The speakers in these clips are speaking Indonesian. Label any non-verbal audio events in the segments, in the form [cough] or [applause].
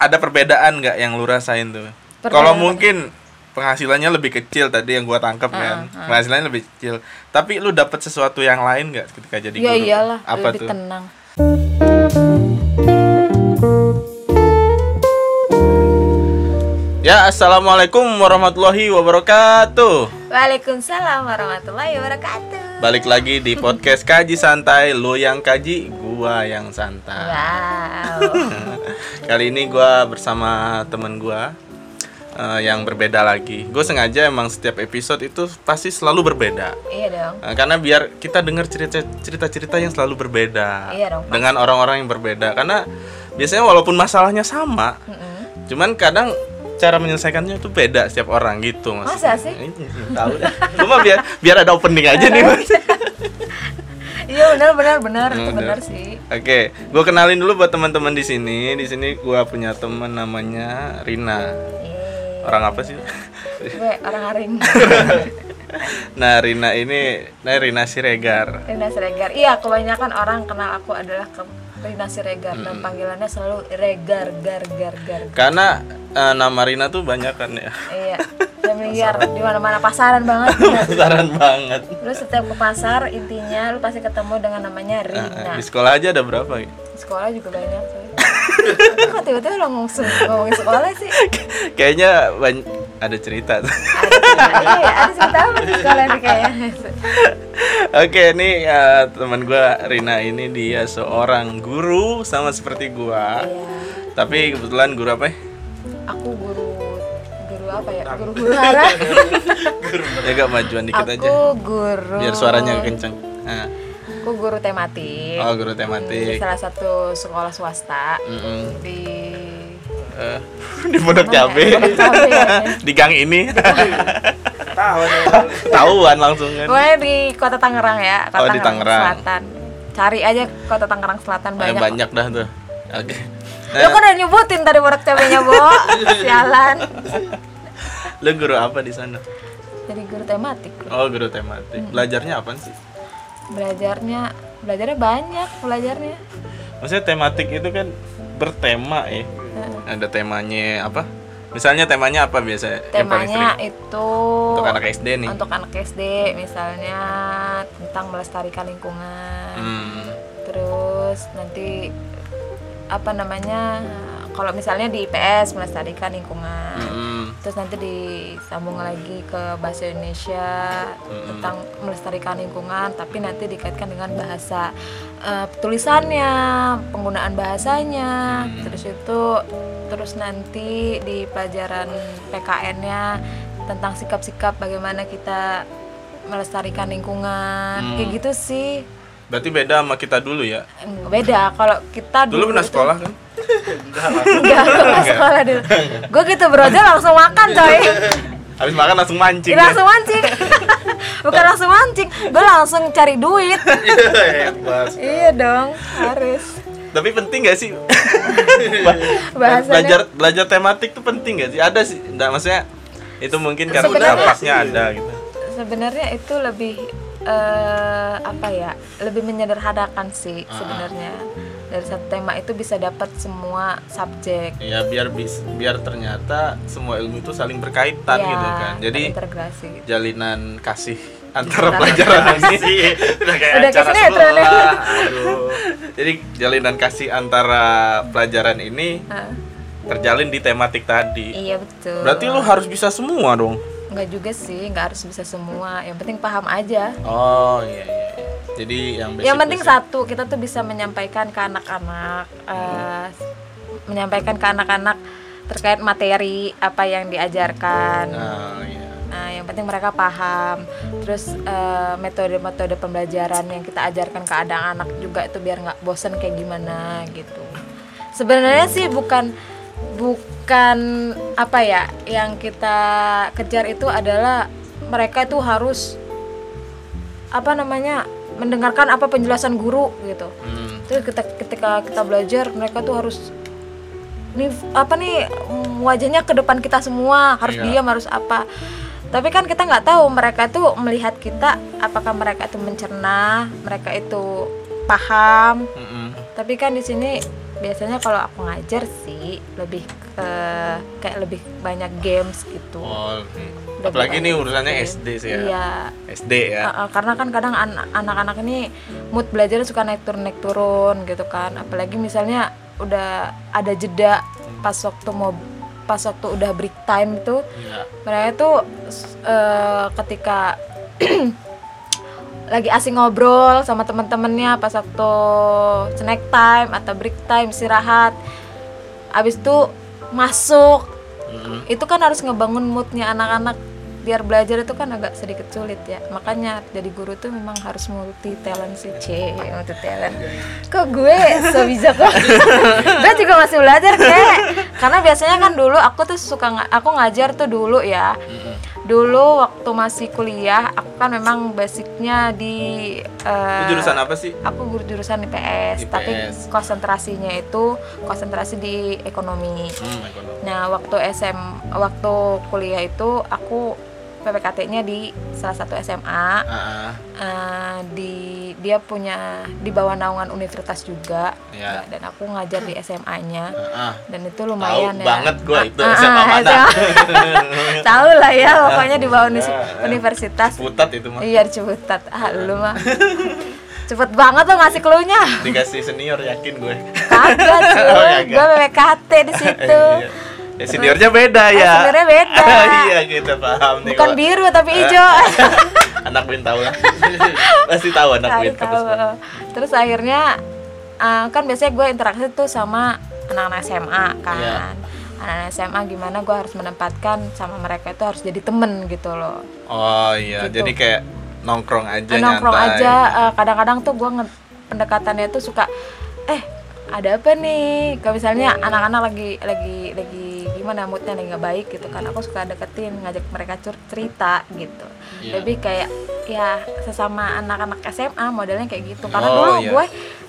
ada perbedaan nggak yang lu rasain tuh? Kalau mungkin penghasilannya lebih kecil tadi yang gua tangkap kan, ah. penghasilannya lebih kecil. Tapi lu dapat sesuatu yang lain nggak ketika jadi ya guru? iyalah Apa lebih tuh? tenang Ya, assalamualaikum warahmatullahi wabarakatuh. Waalaikumsalam warahmatullahi wabarakatuh Balik lagi di podcast Kaji Santai, lu yang kaji, gua yang santai. wow [laughs] Kali ini gua bersama temen gua eh, yang berbeda lagi. Gue sengaja emang setiap episode itu pasti selalu berbeda. iya dong Eh, karena biar kita dengar cerita cerita-cerita yang selalu berbeda Iya dong, Pak. dengan orang-orang yang berbeda. Karena biasanya walaupun masalahnya sama, Mm-mm. cuman kadang cara menyelesaikannya itu beda setiap orang gitu Masa sih? Ini, tahu deh. Gua mah biar biar ada opening aja nih mas. [laughs] iya benar benar benar itu Hmm, benar benar. sih Oke, gue kenalin dulu buat teman-teman di sini. Di sini gue punya teman namanya Rina. Yeay. Orang apa sih? gue orang aring [laughs] Nah, Rina ini, nah Rina Siregar. Rina Siregar iya kebanyakan orang kenal aku adalah ke Rina Siregar dan panggilannya selalu Regar gar gar gar Karena eh, nama Rina tuh banyak kan ya. iya familiar di mana mana pasaran banget [laughs] benar. Penasaran banget. lu setiap ke pasar intinya lu pasti ketemu dengan namanya Nah, Rina di sekolah aja ada berapa? Di sekolah juga banyak sih kok tiba-tiba lo ngomong ngomongin sekolah sih [laughs] Kayaknya banyak ada cerita. ada cerita iya ada cerita apa di sekolah nih kayaknya [laughs] Oke, ini eh, teman gue Rina ini dia seorang guru sama seperti gua. iya Tapi kebetulan guru apa ya? aku guru guru apa ya guru guru hara Ya gak majuan dikit aku aja. guru Biar suaranya kenceng. Nah. aku guru tematik Oh, guru di tematik. salah satu sekolah swasta Mm-mm. di Eh, di Pondok Mana ya? Cabe. Pondok Cabe, ya. [laughs] di gang ini. Tahuan langsung kan. Pokoknya di kota Tangerang ya, kota Oh, di Tangerang. Selatan. Cari aja kota Tangerang Selatan banyak. banyak dah tuh. Oke. Lu kan udah nyebutin tadi borak cabenya, Bo. [laughs] Sialan. Lu guru apa di sana? Jadi guru tematik. Oh, guru tematik. Belajarnya apa sih? Belajarnya belajarnya banyak belajarnya. Maksudnya tematik itu kan bertema ya. Ada temanya apa? Misalnya temanya apa biasa? Temanya itu Untuk anak SD nih. untuk anak SD misalnya tentang melestarikan lingkungan. Hmm. Terus nanti apa namanya? Kalau misalnya di IPS melestarikan lingkungan. Hmm. Terus nanti disambung lagi ke bahasa Indonesia tentang melestarikan lingkungan tapi nanti dikaitkan dengan bahasa eh, tulisannya penggunaan bahasanya. Terus itu terus nanti di pelajaran PKN-nya tentang sikap-sikap bagaimana kita melestarikan lingkungan. Kayak gitu sih. Berarti beda sama kita dulu ya. Beda kalau kita Dulu dulu, pernah itu- sekolah kan? Enggak gue sekolah dulu gue gitu bro aja langsung makan coy Habis makan langsung mancing. Iya, ya? langsung mancing [laughs] bukan langsung mancing gue langsung cari duit Hebat. iya dong harus Tapi penting gak sih? Ba- Bahasanya- belajar belajar tematik tuh penting gak sih? Ada sih, enggak maksudnya itu mungkin karena Sebenarnya- dampaknya ada gitu. sebenarnya itu lebih eh, apa ya lebih menyederhanakan sih Ah. Dari satu tema itu bisa dapat semua subjek Ya biar bis, biar ternyata semua ilmu itu saling berkaitan Ya, gitu kan. Jadi terintegrasi gitu. jalinan kasih [laughs] antara pelajaran ini udah kayak Udah acara sinetron ya. sekolah. Aduh. Jadi jalinan kasih antara pelajaran ini Hah, terjalin di tematik tadi. iya betul Berarti lu harus bisa semua dong. Nggak juga sih nggak harus bisa semua yang penting paham aja Oh iya iya. iya. Jadi yang basic yang penting basic. satu kita tuh bisa menyampaikan ke anak-anak eh, menyampaikan ke anak-anak terkait materi apa yang diajarkan Ah, iya. nah yang penting mereka paham terus eh, metode-metode pembelajaran yang kita ajarkan ke anak-anak juga itu biar nggak bosen kayak gimana gitu sebenarnya sih bukan bukan apa ya yang kita kejar itu adalah mereka itu harus apa namanya mendengarkan apa penjelasan guru gitu Hmm. terus ketika, ketika kita belajar mereka tuh harus nih apa nih mm, wajahnya ke depan kita semua harus Iya. diam harus apa tapi kan kita nggak tahu mereka tuh melihat kita apakah mereka itu mencerna mereka itu paham Mm-mm. tapi kan di sini biasanya kalau aku ngajar sih lebih ke kayak lebih banyak games gitu Oh, apalagi ini urusannya games. SD sih ya. iya SD ya. Uh, uh, karena kan kadang an- anak-anak ini mood belajarnya suka naik turun naik turun gitu kan apalagi misalnya udah ada jeda pas waktu mau pas waktu udah break time tuh Iya. mereka tuh eh, ketika [clears throat] lagi asing ngobrol sama teman-temannya pas waktu snack time atau break time istirahat. Abis itu masuk. Mm-mm. itu kan harus ngebangun moodnya anak-anak. Biar belajar itu kan agak sedikit sulit ya. Makanya jadi guru tuh memang harus multi talent sih c multi talent kok gue so bisa kok? [laughs] Gue juga masih belajar kayak karena biasanya kan dulu aku tuh suka aku ngajar tuh dulu ya. Dulu waktu masih kuliah aku kan memang basicnya di Lu jurusan apa sih? aku guru jurusan IPS, tapi IPS. konsentrasinya itu konsentrasi di ekonomi Hmm, ekonomi. Nah, waktu SM waktu kuliah itu aku PPKT-nya di salah satu SMA Ah, ah. eh, di dia punya di bawah naungan universitas juga. Ya. dan aku ngajar di SMA-nya ah. dan itu lumayan ya. banget gua itu Ah, SMA mana. [laughs] Tahu lah ya pokoknya di bawah uni- universitas. Putat itu mah. iya di Ciputat ah lu mah. [laughs] Cepet banget lo ngasih clue-nya. Dikasih senior yakin gue. kagak [laughs] Oh, gue PPKT di situ. Iya. Ya, seniornya beda Ah, ya. seniornya beda. [laughs] iya kita paham nih. bukan biru tapi hijau [laughs] anak Win tahu lah. [laughs] Pasti tahu anak Win tahu. terus akhirnya uh, kan biasanya gue interaksi tuh sama anak-anak SMA kan Iya. anak-anak SMA gimana gue harus menempatkan sama mereka itu harus jadi temen gitu loh Oh iya, Gitu. jadi kayak nongkrong aja nongkrong nyantai. aja uh, kadang-kadang tuh gue pendekatannya tuh suka eh ada apa nih kalau misalnya anak-anak lagi lagi lagi gimana moodnya lagi nggak baik gitu kan aku suka deketin ngajak mereka cur- cerita gitu Iya. lebih kayak ya sesama anak-anak SMA modelnya kayak gitu karena Oh, dulu iya. gue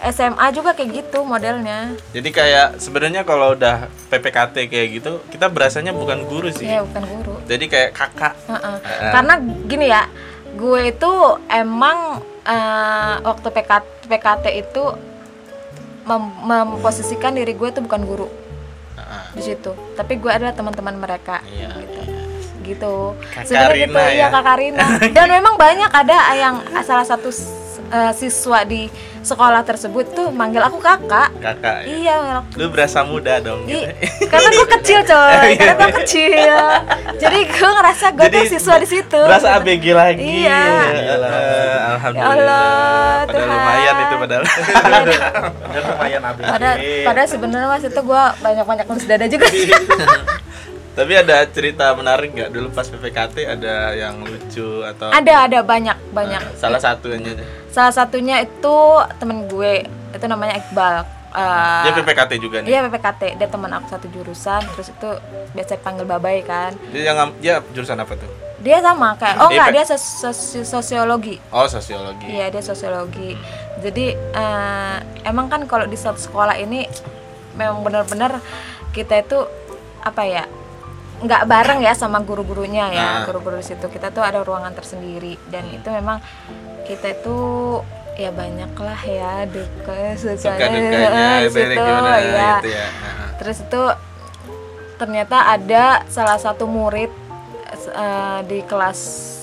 SMA juga kayak gitu modelnya Jadi kayak sebenarnya kalau udah PPKT kayak gitu, kita berasanya bukan guru sih. ya bukan guru Jadi kayak kakak. Heeh. Heeh. Karena gini ya, gue itu emang eh, waktu PKT, PKT itu mem- memposisikan diri gue itu bukan guru Heeh. di situ, tapi gue adalah teman-teman mereka. Iya. Gitu. Kak Sebenarnya gitu, iya ya. Kak Karina. [laughs] Dan memang banyak ada yang salah satu eh, siswa di sekolah tersebut tuh manggil aku kakak. Kakak. Ya. Iya, manggil aku Lu berasa muda dong gitu. Ih, karena gue kecil [laughs] coy, karena gue kecil. Jadi gue ngerasa gue tuh siswa di situ. Berasa ABG lagi. Iya. Eh, Alhamdulillah. Ya Allah, padahal Tuhan. lumayan itu padahal. Dan lumayan abis. Padahal, padahal sebenarnya mas itu gue banyak-banyak nulis dada juga sih. [laughs] Tapi ada cerita menarik nggak dulu pas PPKT ada yang lucu atau ada ada banyak banyak. Eh, salah satunya aja. Salah satunya itu temen gue itu namanya Iqbal. Eh, Dia PPKT juga nih. Iya PPKT, dia teman aku satu jurusan, terus itu biasa panggil babai kan. Dia yang dia jurusan apa tuh? Dia sama kayak, oh Dia enggak dia sos- sos- sosiologi. Oh, sosiologi. Iya dia sosiologi. Jadi eh, emang kan kalau di satu sekolah ini memang benar-benar kita itu apa ya nggak bareng ya sama guru-gurunya ya Nah. guru-guru di situ kita tuh ada ruangan tersendiri dan itu memang kita itu ya banyak lah ya duka Suka sukanya beda situ, gimana ya. gitu ya. Nah, Terus itu ternyata ada salah satu murid eh, di kelas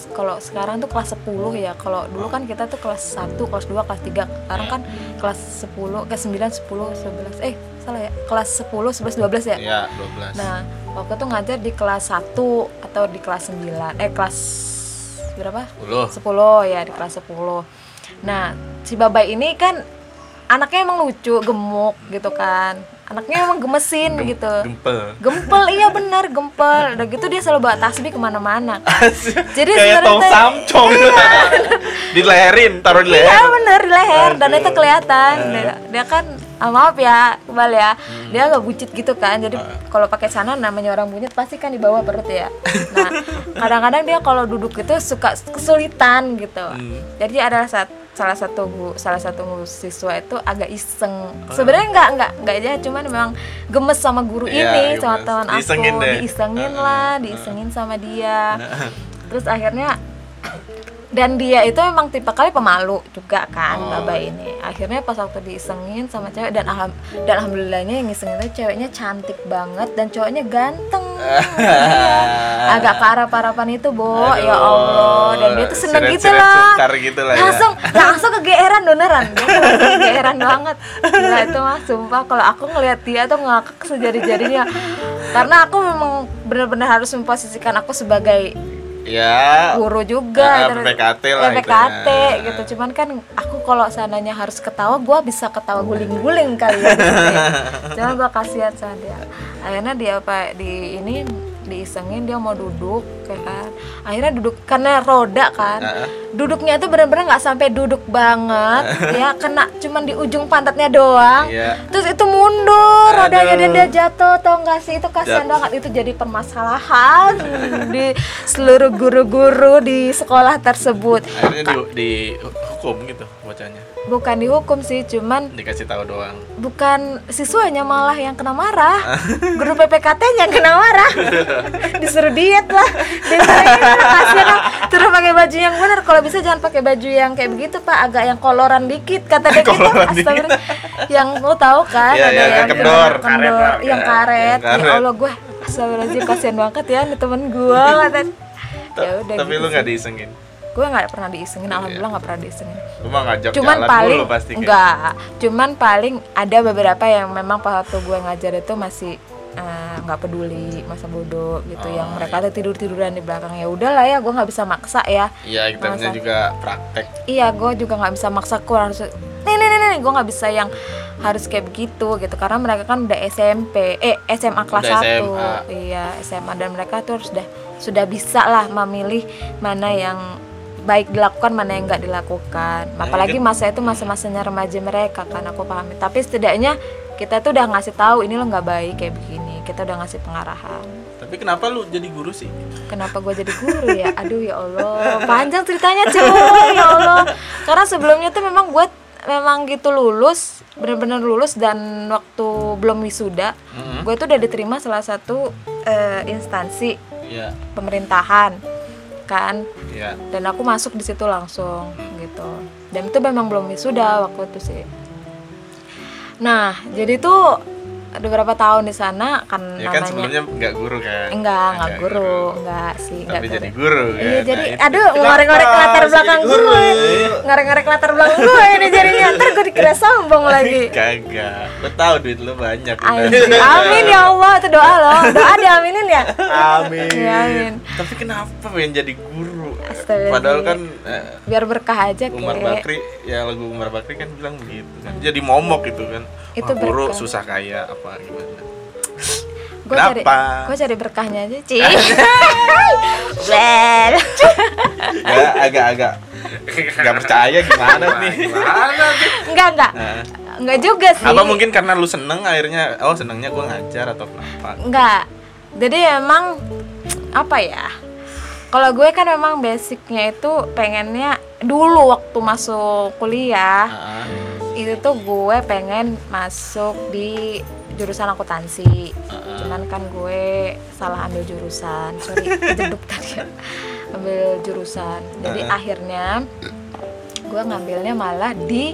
kalau sekarang tuh kelas 10 ya. Kalau dulu kan kita tuh kelas 1, kelas 2, kelas 3. Sekarang kan kelas 10, ke 9, 10, 11. Eh, salah ya. Kelas 10, 11, 12 ya. Iya, 12. Nah, waktu itu ngajar di kelas 1 atau di kelas 9. Eh, kelas berapa? 10. 10 ya di kelas 10 nah si babai ini kan anaknya emang lucu gemuk gitu kan anaknya emang gemesin Gem- gitu Gempel. gempel iya benar gempel udah gitu dia selalu bawa tasbih ke mana-mana kan [laughs] jadi Kayak tong samcong. Dileherin, taruh di leher. iya bener di leher dan itu kelihatan dia, dia kan ah, maaf ya kembali ya. Dia agak bucit gitu kan jadi kalau pakai sana namanya orang bunyit pasti kan di bawah perut ya. Nah [laughs] kadang-kadang dia kalau duduk itu suka kesulitan gitu. Jadi ada saat salah satu gu- salah satu siswa itu agak iseng. Sebenarnya nggak nggak nggak aja cuman memang gemes sama guru Iya, ini sama gemes. teman aku. Diisengin deh. diisengin lah diisengin sama dia. Terus akhirnya dan dia itu memang tipe kali pemalu juga kan Oh, baba iya. ini. Akhirnya pas waktu diisengin sama cewek dan alham dan alhamdulillahnya yang ngisengin itu ceweknya cantik banget dan cowoknya ganteng. [laughs] Agak kearap-arapan itu bo. Ya Aduh, Allah. Dan dia tuh seneng gitu siret-siret lah gitu lah ya. langsung langsung kegeeran beneran langsung kegeeran banget. Gila itu mah sumpah. Kalau aku ngelihat dia tuh ngakak sejari-jarinya. Karena aku memang benar-benar harus memposisikan aku sebagai ya guru juga Ah, terus- PPKT lah PPKT itunya. gitu cuman kan aku kalau seandainya harus ketawa gua bisa ketawa guling-guling kali ya [laughs] gitu ya. cuman gua kasihan sama dia akhirnya dia apa di ini diisengin dia mau duduk kayak kan. Akhirnya duduk karena roda kan. Duduknya itu bener-bener nggak sampai duduk banget. Ya kena cuman di ujung pantatnya doang. Iya. terus itu mundur rodanya Aduh. dia, dia jatuh tau gak sih? Itu kasihan Jat- banget. Itu jadi permasalahan [laughs] di seluruh guru-guru di sekolah tersebut. Akhirnya di, dihukum gitu bocahnya bukan dihukum sih cuman dikasih tahu doang. bukan siswanya malah yang kena marah. Guru PPKT-nya yang kena marah. [laughs] Disuruh diet lah. Lah, kasihan terus pakai baju yang benar. Kalau bisa jangan pakai baju yang kayak begitu pak. Agak yang koloran dikit kata dia gitu. Astagfirullah. Yang lo tahu kan Iya, ada iya, yang kendor. kendor Karet yang ya, karet. yang karet. ya Allah gue astagfirullahaladzim kasihan banget ya temen gue kata [laughs] ya udah tapi gitu lu nggak diisengin gue nggak pernah diisengin alhamdulillah nggak pernah diisengin. Lu mah ngajak cuman jalan paling mulu pasti enggak cuman paling ada beberapa yang memang pas waktu gue ngajar itu masih eh, nggak peduli masa bodoh gitu yang mereka tuh tidur tiduran di belakang. Ya udahlah ya gue nggak bisa maksa ya. Iya kita Masa- juga praktek. Iya gue juga nggak bisa maksa gue harus nih nih nih, nih. gue nggak bisa yang harus kayak begitu gitu karena mereka kan udah SMP eh SMA kelas Udah 1 SMA. iya SMA dan mereka tuh harus sudah sudah bisa lah memilih mana yang baik dilakukan mana yang nggak dilakukan. Apalagi masa itu masa-masanya remaja mereka kan aku pahami. Tapi setidaknya kita tuh udah ngasih tahu ini lo nggak baik kayak begini. Kita udah ngasih pengarahan. Tapi kenapa lu jadi guru sih? Kenapa gue jadi guru ya? Aduh ya Allah, panjang ceritanya cuy. Ya Allah. Karena sebelumnya tuh memang gue memang gitu lulus, bener-bener lulus dan waktu belum wisuda, Mhm. gue tuh udah diterima salah satu eh, instansi iya. pemerintahan kan, iya dan aku masuk di situ langsung gitu. Dan itu memang belum wisuda waktu itu sih. Nah, jadi tuh ada beberapa tahun di sana kan ya kan namanya sebelumnya nggak guru kan? Enggak enggak Nggak guru enggak sih enggak tapi guru. jadi guru kan? Iya jadi Nah, aduh ngorek-ngorek latar belakang jadi guru? gue Ngorek-ngorek latar belakang gue ini jadinya. Ntar gue dikira sombong [laughs] lagi. Kagak. Gue tahu duit lu banyak udah. Amin ya Allah itu doa loh. Doa diaminin ya? Amin. Ya amin. Tapi kenapa pengen jadi guru Astaga. padahal kan eh, Biar berkah aja Umar kek. Bakri ya lagu Umar Bakri kan bilang begitu kan. Jadi momok gitu kan. Itu Wah, berkah. susah kaya apa gimana? Gue cari, gue cari berkahnya aja Ci. [laughs] Bel ya agak-agak nggak percaya gimana nih? Enggak enggak Nah, Enggak juga sih. Apa mungkin karena lu seneng akhirnya oh senengnya gue ngajar atau apa Enggak. Jadi emang apa ya? Kalau gue kan memang basicnya itu pengennya dulu waktu masuk kuliah Ah, itu tuh gue pengen masuk di jurusan akuntansi. Cuman kan gue salah ambil jurusan. Sorry, [laughs] kejeduk tadi. Ambil jurusan. Jadi akhirnya gue ngambilnya malah di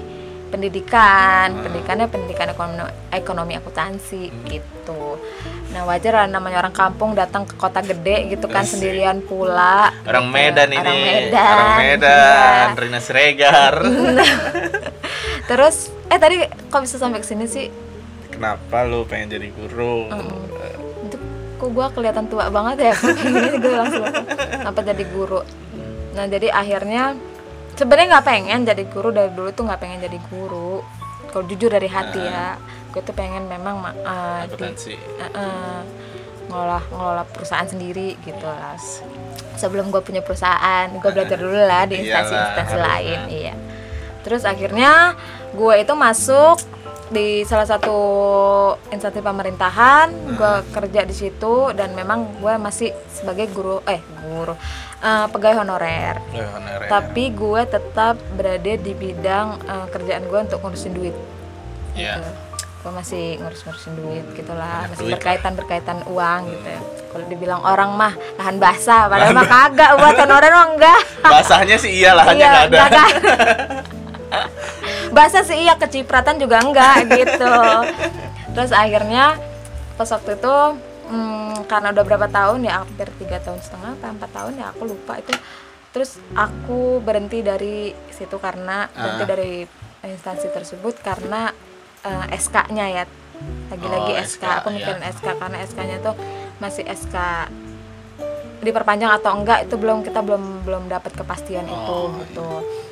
pendidikan pendidikannya pendidikan ekonomi ekonomi akuntansi gitu nah wajar lah namanya orang kampung datang ke kota gede gitu kan Asik. sendirian pula. Orang gitu. Medan ini. Orang Medan, orang Medan iya. Rina Siregar. [laughs] Terus eh tadi kok bisa sampai ke sini sih? Kenapa lu pengen jadi guru? Itu kok gue kelihatan tua banget ya [laughs] ini gue langsung kenapa jadi guru? Nah jadi akhirnya sebenarnya nggak pengen jadi guru dari dulu tuh nggak pengen jadi guru. Kalau jujur dari hati ya gue tuh pengen memang ma- eh, di eh, eh, ngelola ngelola perusahaan sendiri gitu lah. Sebelum gue punya perusahaan gue belajar dulu lah di instansi-instansi lain iya. Terus akhirnya gue itu masuk di salah satu instansi pemerintahan gue kerja di situ dan memang gue masih sebagai guru eh guru eh, pegawai honorer. Honorer. tapi gue tetap berada di bidang eh, kerjaan gue untuk ngurusin duit. Iya. Gue masih ngurus-ngurusin duit gitulah Banyak masih duit. berkaitan berkaitan uang gitu ya. Kalau dibilang orang mah lahan basah padahal mah kagak buatan orang mah enggak. [laughs] Basahnya sih iya lahannya Iya, nggak ada. [laughs] basah sih iya kecipratan juga enggak gitu. Terus akhirnya pas waktu itu hmm, karena udah berapa tahun ya hampir tiga tahun setengah apa empat tahun ya aku lupa itu. Terus aku berhenti dari situ karena berhenti Ah. dari instansi tersebut karena eh, SK-nya ya lagi-lagi Oh, SK, SK, aku ya. mikirin SK karena SK-nya tuh masih SK diperpanjang atau enggak itu belum kita belum belum dapat kepastian itu Oh, gitu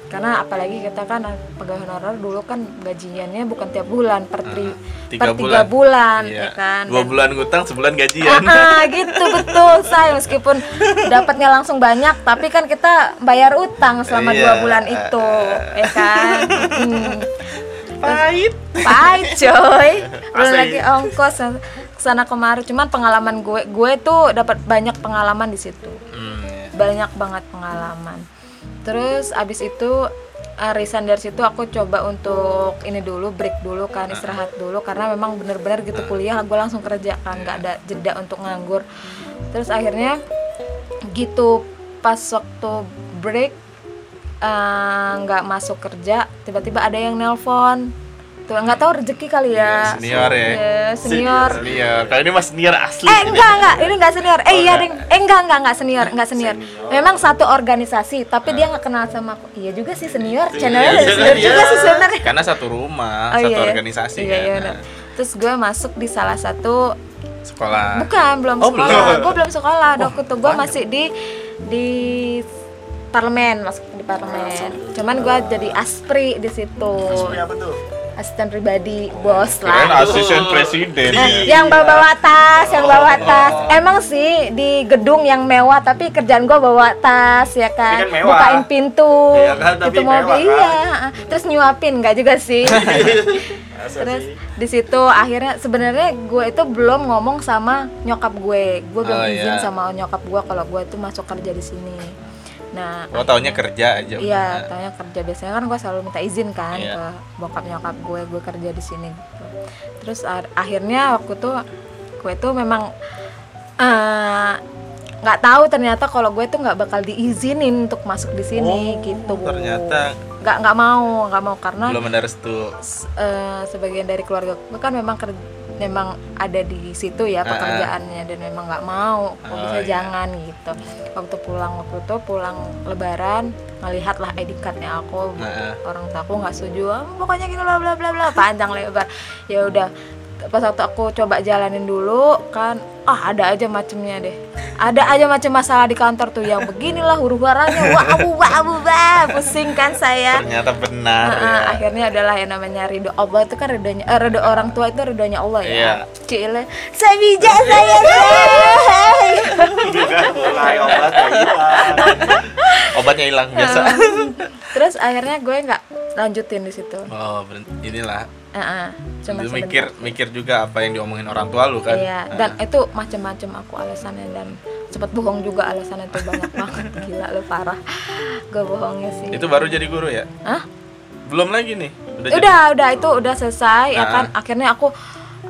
karena apalagi kita kan pegawai honorer dulu kan gajiannya bukan tiap bulan per tri, tiga per tiga bulan Iya. ya kan Dua Dan- bulan ngutang, sebulan gajian. [laughs] Ah, gitu betul saya meskipun dapatnya langsung banyak tapi kan kita bayar utang selama Iya. dua bulan itu ya kan Hmm. Pahit. pahit coy. [laughs] Belum lagi ongkos ke sana kemari cuman pengalaman gue gue tuh dapat banyak pengalaman di situ. Hmm, iya. banyak banget pengalaman. Terus abis itu uh, resign dari situ aku coba untuk ini dulu break dulu kan istirahat dulu. Karena memang bener-bener gitu kuliah gue langsung kerja kan nggak ada jeda untuk nganggur. Terus akhirnya gitu pas waktu break uh, nggak masuk kerja tiba-tiba ada yang nelpon tuh nggak tahu rezeki kali ya Iya, senior ya. Iya, senior Senior. Kalau ini mas senior asli. Eh enggak enggak, ini enggak senior. Eh iya enggak. ding. Eh enggak enggak enggak senior, enggak senior. Memang satu organisasi, tapi dia nggak kenal sama aku. Iya juga sih senior, channelnya Iya, dari senior iya. juga sih sebenarnya. Karena satu rumah, Oh, satu iya, iya. organisasi Iya, kan. iya, benar. Terus gue masuk di salah satu Sekolah. bukan belum Oh, sekolah. belum. Gue belum sekolah. Itu gue masih di di parlemen masuk di parlemen. Cuman gue jadi aspri di situ. Ini apa tuh? Asisten pribadi, bos lah. asisten presiden. Eh, yang bawa bawa tas, yang bawa tas. Emang sih di gedung yang mewah, tapi kerjaan gua bawa tas ya kan, kan mewah. bukain pintu, Iya kan, tapi itu mobil mewah kan. iya. Terus nyuapin nggak juga sih. [laughs] Masa Terus di situ akhirnya sebenarnya gue itu belum ngomong sama nyokap gue, gue belum Oh, izin iya. sama nyokap gue kalau gue itu masuk kerja di sini. Nah, Oh taunya kerja aja. Iya, tanya kerja biasanya kan gue selalu minta izin kan Iya. ke bokap nyokap gue, gue kerja di sini. Gitu. Terus akhirnya waktu tuh gue tuh memang eh, nggak tahu ternyata kalau gue tuh nggak bakal diizinin untuk masuk di sini Oh, gitu. ternyata nggak nggak mau nggak mau karena belum ada restu. eh, sebagian dari keluarga gue kan memang ker- memang ada di situ ya Ah, ah. pekerjaannya dan memang nggak mau kok Oh, bisa iya. jangan gitu waktu pulang waktu itu pulang lebaran ngelihat lah ID cardnya aku Ah, ah. orang tua aku nggak setuju "Ah, pokoknya gini bla bla bla bla panjang lebar ya udah pas waktu aku coba jalanin dulu kan ah ada aja macemnya deh ada aja macam masalah di kantor tuh yang beginilah huru haranya wah abu wah abu wah pusing kan saya Ternyata benar Nah, ya. akhirnya adalah yang namanya ridho Allah itu kan ridhonya eh, ridho orang tua itu ridhonya Allah ya. Iya. Cile, saya bijak saya mulai obat hilang. Obatnya hilang biasa. Terus akhirnya gue nggak lanjutin di situ. Oh, berhenti. Inilah. Heeh, cuma Lu sebentar. mikir mikir juga apa yang diomongin orang tua lu kan. Iya, dan itu macam-macam aku alasannya dan sempat bohong juga alasannya tuh banyak [laughs] banget gila lu parah. Gue bohongnya sih. Itu baru jadi guru ya? Hah? Belum lagi nih. Udah, jadi- udah udah itu udah selesai ya Ah. kan akhirnya aku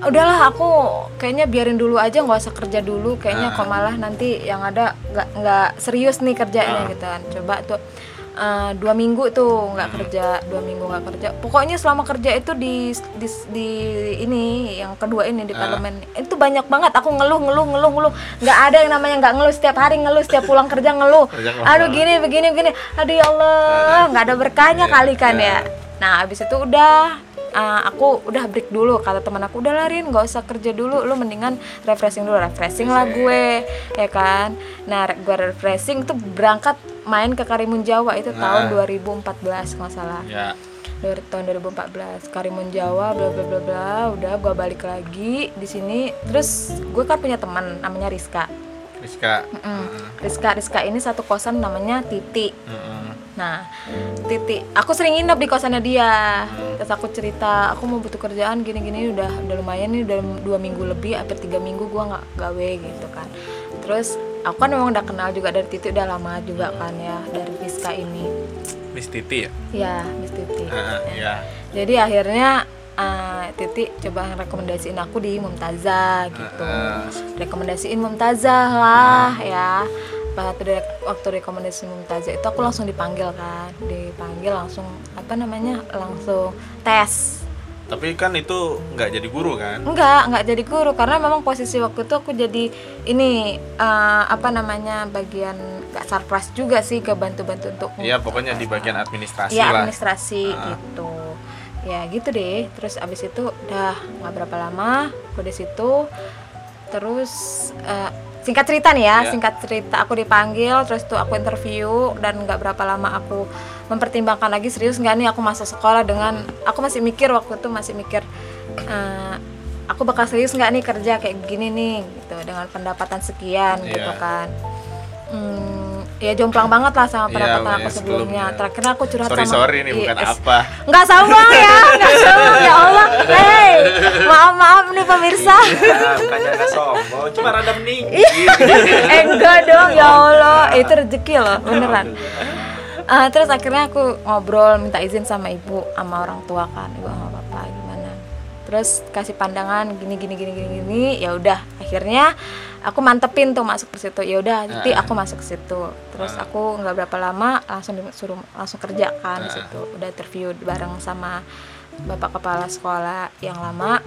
udahlah aku kayaknya biarin dulu aja nggak usah kerja dulu kayaknya Ah. kok malah nanti yang ada nggak nggak serius nih kerjanya Ah. gitu kan coba tuh eh, dua minggu tuh nggak kerja dua minggu nggak kerja. Pokoknya selama kerja itu di di, di ini yang kedua ini di Ah. parlemen itu banyak banget. Aku ngeluh ngeluh ngeluh ngeluh. Nggak ada yang namanya nggak ngeluh. Setiap hari ngeluh setiap pulang kerja ngeluh. Aduh gini begini begini aduh ya Allah nggak ada berkahnya Iya, kali kan iya. ya nah abis itu udah uh, aku udah break dulu. Kata teman aku udah larin nggak usah kerja dulu. Lu mendingan refreshing dulu. Refreshing lah gue ya kan. Nah gue refreshing tuh berangkat main ke Karimun Jawa itu tahun Nah. 2014 nggak salah Ya. dari tahun 2014 Karimun Jawa bla bla bla bla udah gue balik lagi di sini terus gue kan punya teman namanya Rizka Rizka. Mm. Rizka Rizka ini satu kosan namanya Titi Heeh. Nah, Titi, aku sering nginep di kosannya dia. Terus aku cerita, aku mau butuh kerjaan gini-gini udah udah lumayan nih udah dua minggu lebih, hampir tiga minggu gua nggak gawe gitu kan. Terus aku kan memang udah kenal juga dari Titi udah lama juga kan ya dari Rizka ini. Miss Titi ya? Ya, Miss Titi. Heeh, Iya. Jadi akhirnya ah, Titi coba rekomendasiin aku di Mumtazah gitu Ah, rekomendasiin Mumtazah lah ya waktu waktu rekomendasi Mumtazah itu aku langsung dipanggil kan dipanggil langsung apa namanya langsung tes tapi kan itu nggak jadi guru kan? Enggak enggak jadi guru. Karena memang posisi waktu itu aku jadi ini eh, apa namanya bagian gak surprise juga sih ke bantu-bantu untuk Iya pokoknya di bagian administrasi ya lah. administrasi Ah. gitu. Ya gitu deh. Terus abis itu udah nggak berapa lama aku di situ. Terus eh, singkat cerita nih ya Ya. singkat cerita aku dipanggil terus tuh aku interview dan nggak berapa lama aku mempertimbangkan lagi serius nggak nih aku masuk sekolah dengan aku masih mikir waktu itu masih mikir eh, aku bakal serius nggak nih kerja kayak gini nih gitu dengan pendapatan sekian Iya. gitu kan Hmm, ya jomplang banget lah sama Iya, pendapatan ya, aku sebelumnya. sebelumnya. Terakhir aku curhat sorry sama sorry nih Iya, bukan es- apa Nggak sombong ya, nggak [laughs] sombong ya Allah. Hei, maaf maaf nih pemirsa. Ya, bukannya sombong, cuma rada meninggi. eh enggak dong ya Allah, itu rezeki loh beneran. Ah, terus akhirnya aku ngobrol minta izin sama ibu sama orang tua kan, ibu sama bapak. Terus kasih pandangan gini gini gini gini gini, ya udah akhirnya aku mantepin tuh masuk ke situ. Ya udah, jadi Ah. aku masuk ke situ. Terus aku nggak berapa lama langsung disuruh langsung kerja kan di Ah. situ. Udah interview bareng sama bapak kepala sekolah yang lama.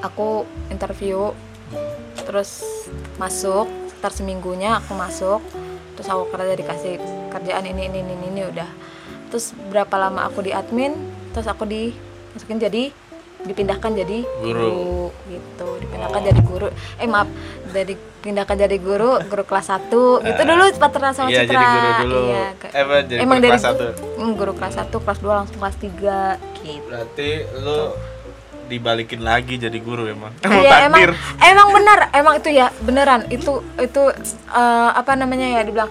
Aku interview terus masuk sekitar seminggunya aku masuk terus aku kerja dikasih kerjaan ini ini ini ini udah terus berapa lama aku di admin terus aku dimasukin jadi dipindahkan jadi Guru. gitu. Dipindahkan jadi guru. Eh maaf dari pindahkan jadi guru guru kelas 1 gitu dulu paterna sama iya, Citra. jadi guru dulu. Iya, ke- Eh, jadi emang guru dari kelas satu? mm, guru kelas 1 kelas 2 langsung kelas 3 gitu. Berarti lu dibalikin lagi jadi guru emang? Iya emang takdir emang benar emang itu ya beneran. Itu itu eh, apa namanya ya dibilang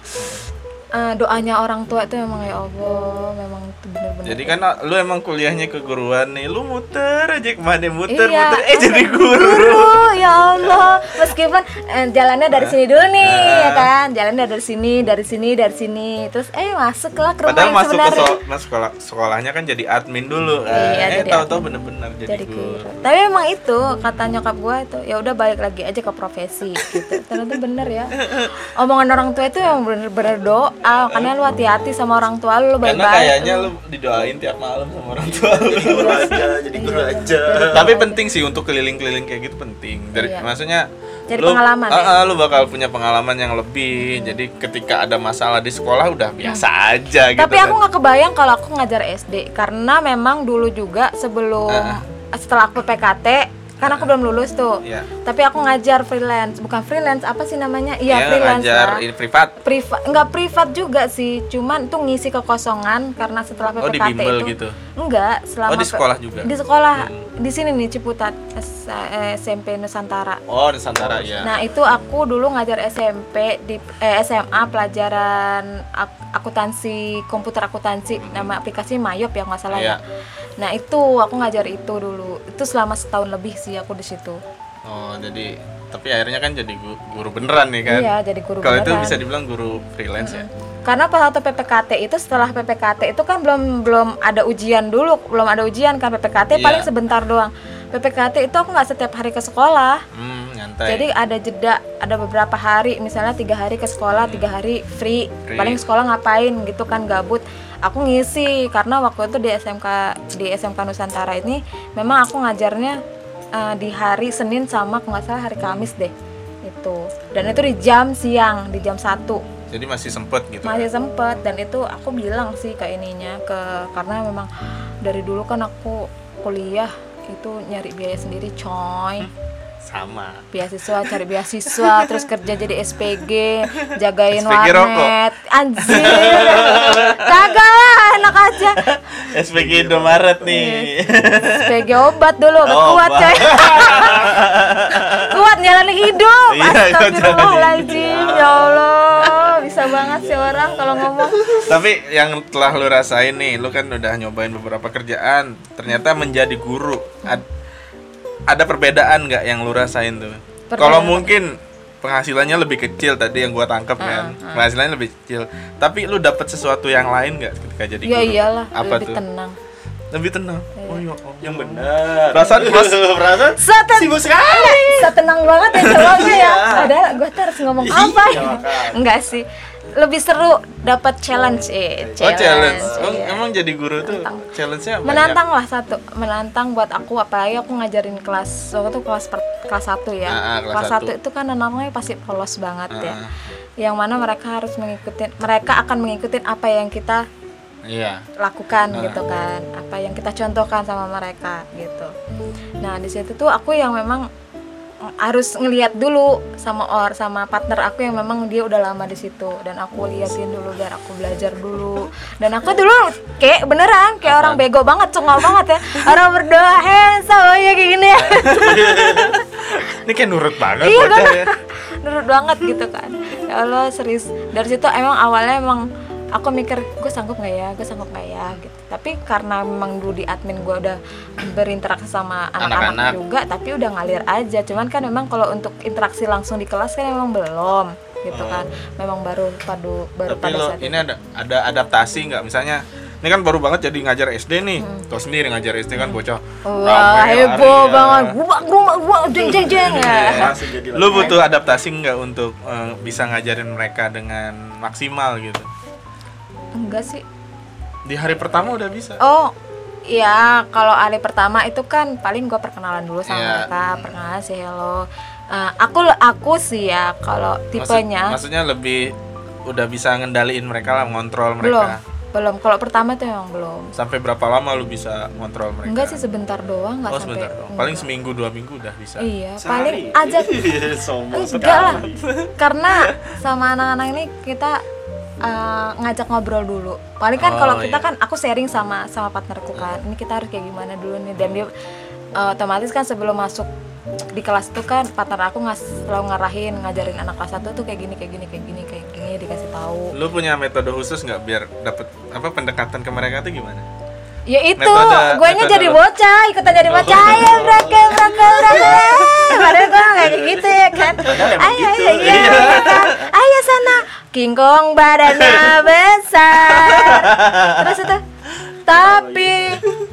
eh, doanya orang tua itu memang ya Allah memang itu bener-bener jadi kan lu emang kuliahnya keguruan nih lu muter aja ke mana muter Iya. muter. Eh jadi guru. Guru ya Allah. Meskipun eh, jalannya dari sini dulu nih ya kan? Jalannya dari sini dari sini dari sini. Terus eh masuklah ke rumah padahal yang masuk ke so- sekolah sekolahnya kan jadi admin dulu. Kan Iya, eh jadi tahu-tahu bener-bener jadi, jadi guru. guru. Tapi emang itu kata nyokap gue itu ya udah balik lagi aja ke profesi gitu. Ternyata bener ya. [laughs] Omongan orang tua itu yang bener-bener doa karena lu hati-hati sama orang tua lu lu karena baik-baik kayaknya lu didoain tiap malam sama orang tua lu Guru aja, jadi guru Iya, aja. tapi penting sih untuk keliling-keliling kayak gitu penting dari Iya. maksudnya Jadi lu, pengalaman Ah, ya? ah, lu bakal punya pengalaman yang lebih jadi ketika ada masalah di sekolah udah biasa aja gitu tapi aku kan. nggak kebayang kalau aku ngajar SD karena memang dulu juga sebelum Ah. setelah aku PKT kan aku belum lulus tuh. Iya. tapi aku ngajar freelance. Bukan freelance apa sih namanya? Iya Ya, freelance ngajar lah ini privat. Privat nggak privat juga sih. Cuman tuh ngisi kekosongan karena setelah Oh, di PPKT itu. gitu? enggak selama Oh, di sekolah juga? di sekolah. Di sini nih Ciputat S- eh, SMP Nusantara. Oh Nusantara ya Nah itu aku dulu ngajar SMP di eh, SMA pelajaran ak- akuntansi komputer akuntansi. Nama aplikasi Mayop ya nggak salah ya. Nah itu aku ngajar itu dulu itu selama setahun lebih sih aku di situ. oh jadi tapi akhirnya kan jadi gu- guru beneran nih kan Iya jadi guru kalau itu beneran. bisa dibilang guru freelance ya Karena pas waktu PPKT itu setelah PPKT itu kan belum belum ada ujian dulu belum ada ujian kan PPKT Iya. paling sebentar doang. PPKT itu aku nggak setiap hari ke sekolah. hmm nyantai Jadi ada jeda, ada beberapa hari, misalnya tiga hari ke sekolah, tiga hari free. Free. Paling sekolah ngapain gitu kan gabut. Aku ngisi karena waktu itu di SMK di SMK Nusantara ini memang aku ngajarnya eh, di hari Senin sama kalau nggak salah hari Kamis deh itu. Dan itu di jam siang, di jam 1 jadi masih sempet gitu masih sempet dan itu aku bilang sih ke ininya ke karena memang dari dulu kan aku kuliah itu nyari biaya sendiri coy sama. Beasiswa cari beasiswa [laughs] terus kerja jadi SPG jagain SPG rokok. warnet. Anjir. Kagak lah enak aja. SPG Indomaret nih. SPG obat dulu obat. Oh, kuat obat. coy. Kuat jalani hidup. Iya, kuat astagfirullahaladzim ya Allah bisa banget sih orang kalau ngomong. Tapi yang telah lu rasain nih, lu kan udah nyobain beberapa kerjaan, ternyata menjadi guru. Ad- ada perbedaan nggak yang lu rasain tuh? Kalau mungkin penghasilannya lebih kecil tadi yang gua tangkap kan, penghasilannya lebih kecil. Tapi lu dapat sesuatu yang lain nggak ketika jadi ya guru? iyalah Apa lebih tuh? tenang lebih tenang oh iya oh. Yang benar. Perasaan mas [laughs] Perasaan Seten sibuk sekali. setenang banget ya cowoknya ya. Iya. Padahal gue tuh harus ngomong Iya, apa? makanya. Enggak sih. Lebih seru dapat challenge eh oh challenge oh, iya. emang jadi guru tuh challenge-nya menantang lah satu menantang buat aku apalagi aku ngajarin kelas waktu itu kelas per, kelas satu ya Ah, ah, kelas kelas satu. itu kan anak-anaknya pasti polos banget ya Ah. yang mana mereka harus mengikuti mereka akan mengikuti apa yang kita iya lakukan Ah. gitu kan apa yang kita contohkan sama mereka gitu nah di situ tuh aku yang memang harus ngelihat dulu sama or sama partner aku yang memang dia udah lama di situ. Dan aku liatin dulu biar aku belajar dulu. Dan aku dulu kayak beneran kayak orang bego banget cengol banget ya. Orang berdoa handsome ya kayak gini ya. [laughs] Ini kayak nurut banget iya bocah kan? ya. [laughs] Nurut banget gitu kan. Ya Allah serius. Dari situ emang awalnya emang aku mikir gue sanggup nggak ya? Gue sanggup nggak ya? Gitu. Tapi karena memang dulu di admin gue udah berinteraksi sama Anak-anak. juga tapi udah ngalir aja. Cuman kan memang kalau untuk interaksi langsung di kelas kan memang belum gitu kan. Memang baru padu baru tapi pada lo saat ini itu. ada ada adaptasi nggak? Misalnya ini kan baru banget jadi ngajar SD nih. Tau sendiri ngajar SD kan bocah Hmm. Wah rame heboh ya. banget. Gua gua gua jeng jeng jeng. Ya. Lu butuh adaptasi nggak untuk eh, bisa ngajarin mereka dengan maksimal gitu enggak sih di hari pertama udah bisa Oh, ya kalau hari pertama itu kan paling gue perkenalan dulu sama Iya. mereka, perkenalan sih hello. Eh, aku aku sih ya kalau Maksud- tipenya maksudnya lebih udah bisa ngendaliin mereka lah ngontrol belum, mereka belum. Kalau pertama tuh emang belum. sampai berapa lama lu bisa ngontrol mereka Enggak sih sebentar doang, nggak oh sampai. sebentar dong paling enggak. seminggu dua minggu udah bisa Iya, Sehari. paling ajak [laughs] sombong enggak lah. Karena sama anak-anak ini kita eh, ngajak ngobrol dulu. Paling kan Oh, kalau kita iya. kan aku sharing sama sama partnerku kan. Ini kita harus kayak gimana dulu nih dan dia eh, otomatis kan sebelum masuk di kelas itu kan partner aku ngas selalu ngarahin ngajarin anak kelas satu tuh kayak gini kayak gini kayak gini kayak gini dikasih tahu. lu punya metode khusus nggak biar dapet apa pendekatan ke mereka tuh gimana Ya itu, gue nya jadi bocah, ikutan jadi bocah, ayo brake, brake, brake. [laughs] Padahal gue kayak gitu ya kan. Ayo, ayo, iya, iya kan. Ayo sana, King Kong badannya [laughs] besar. Terus itu, tapi,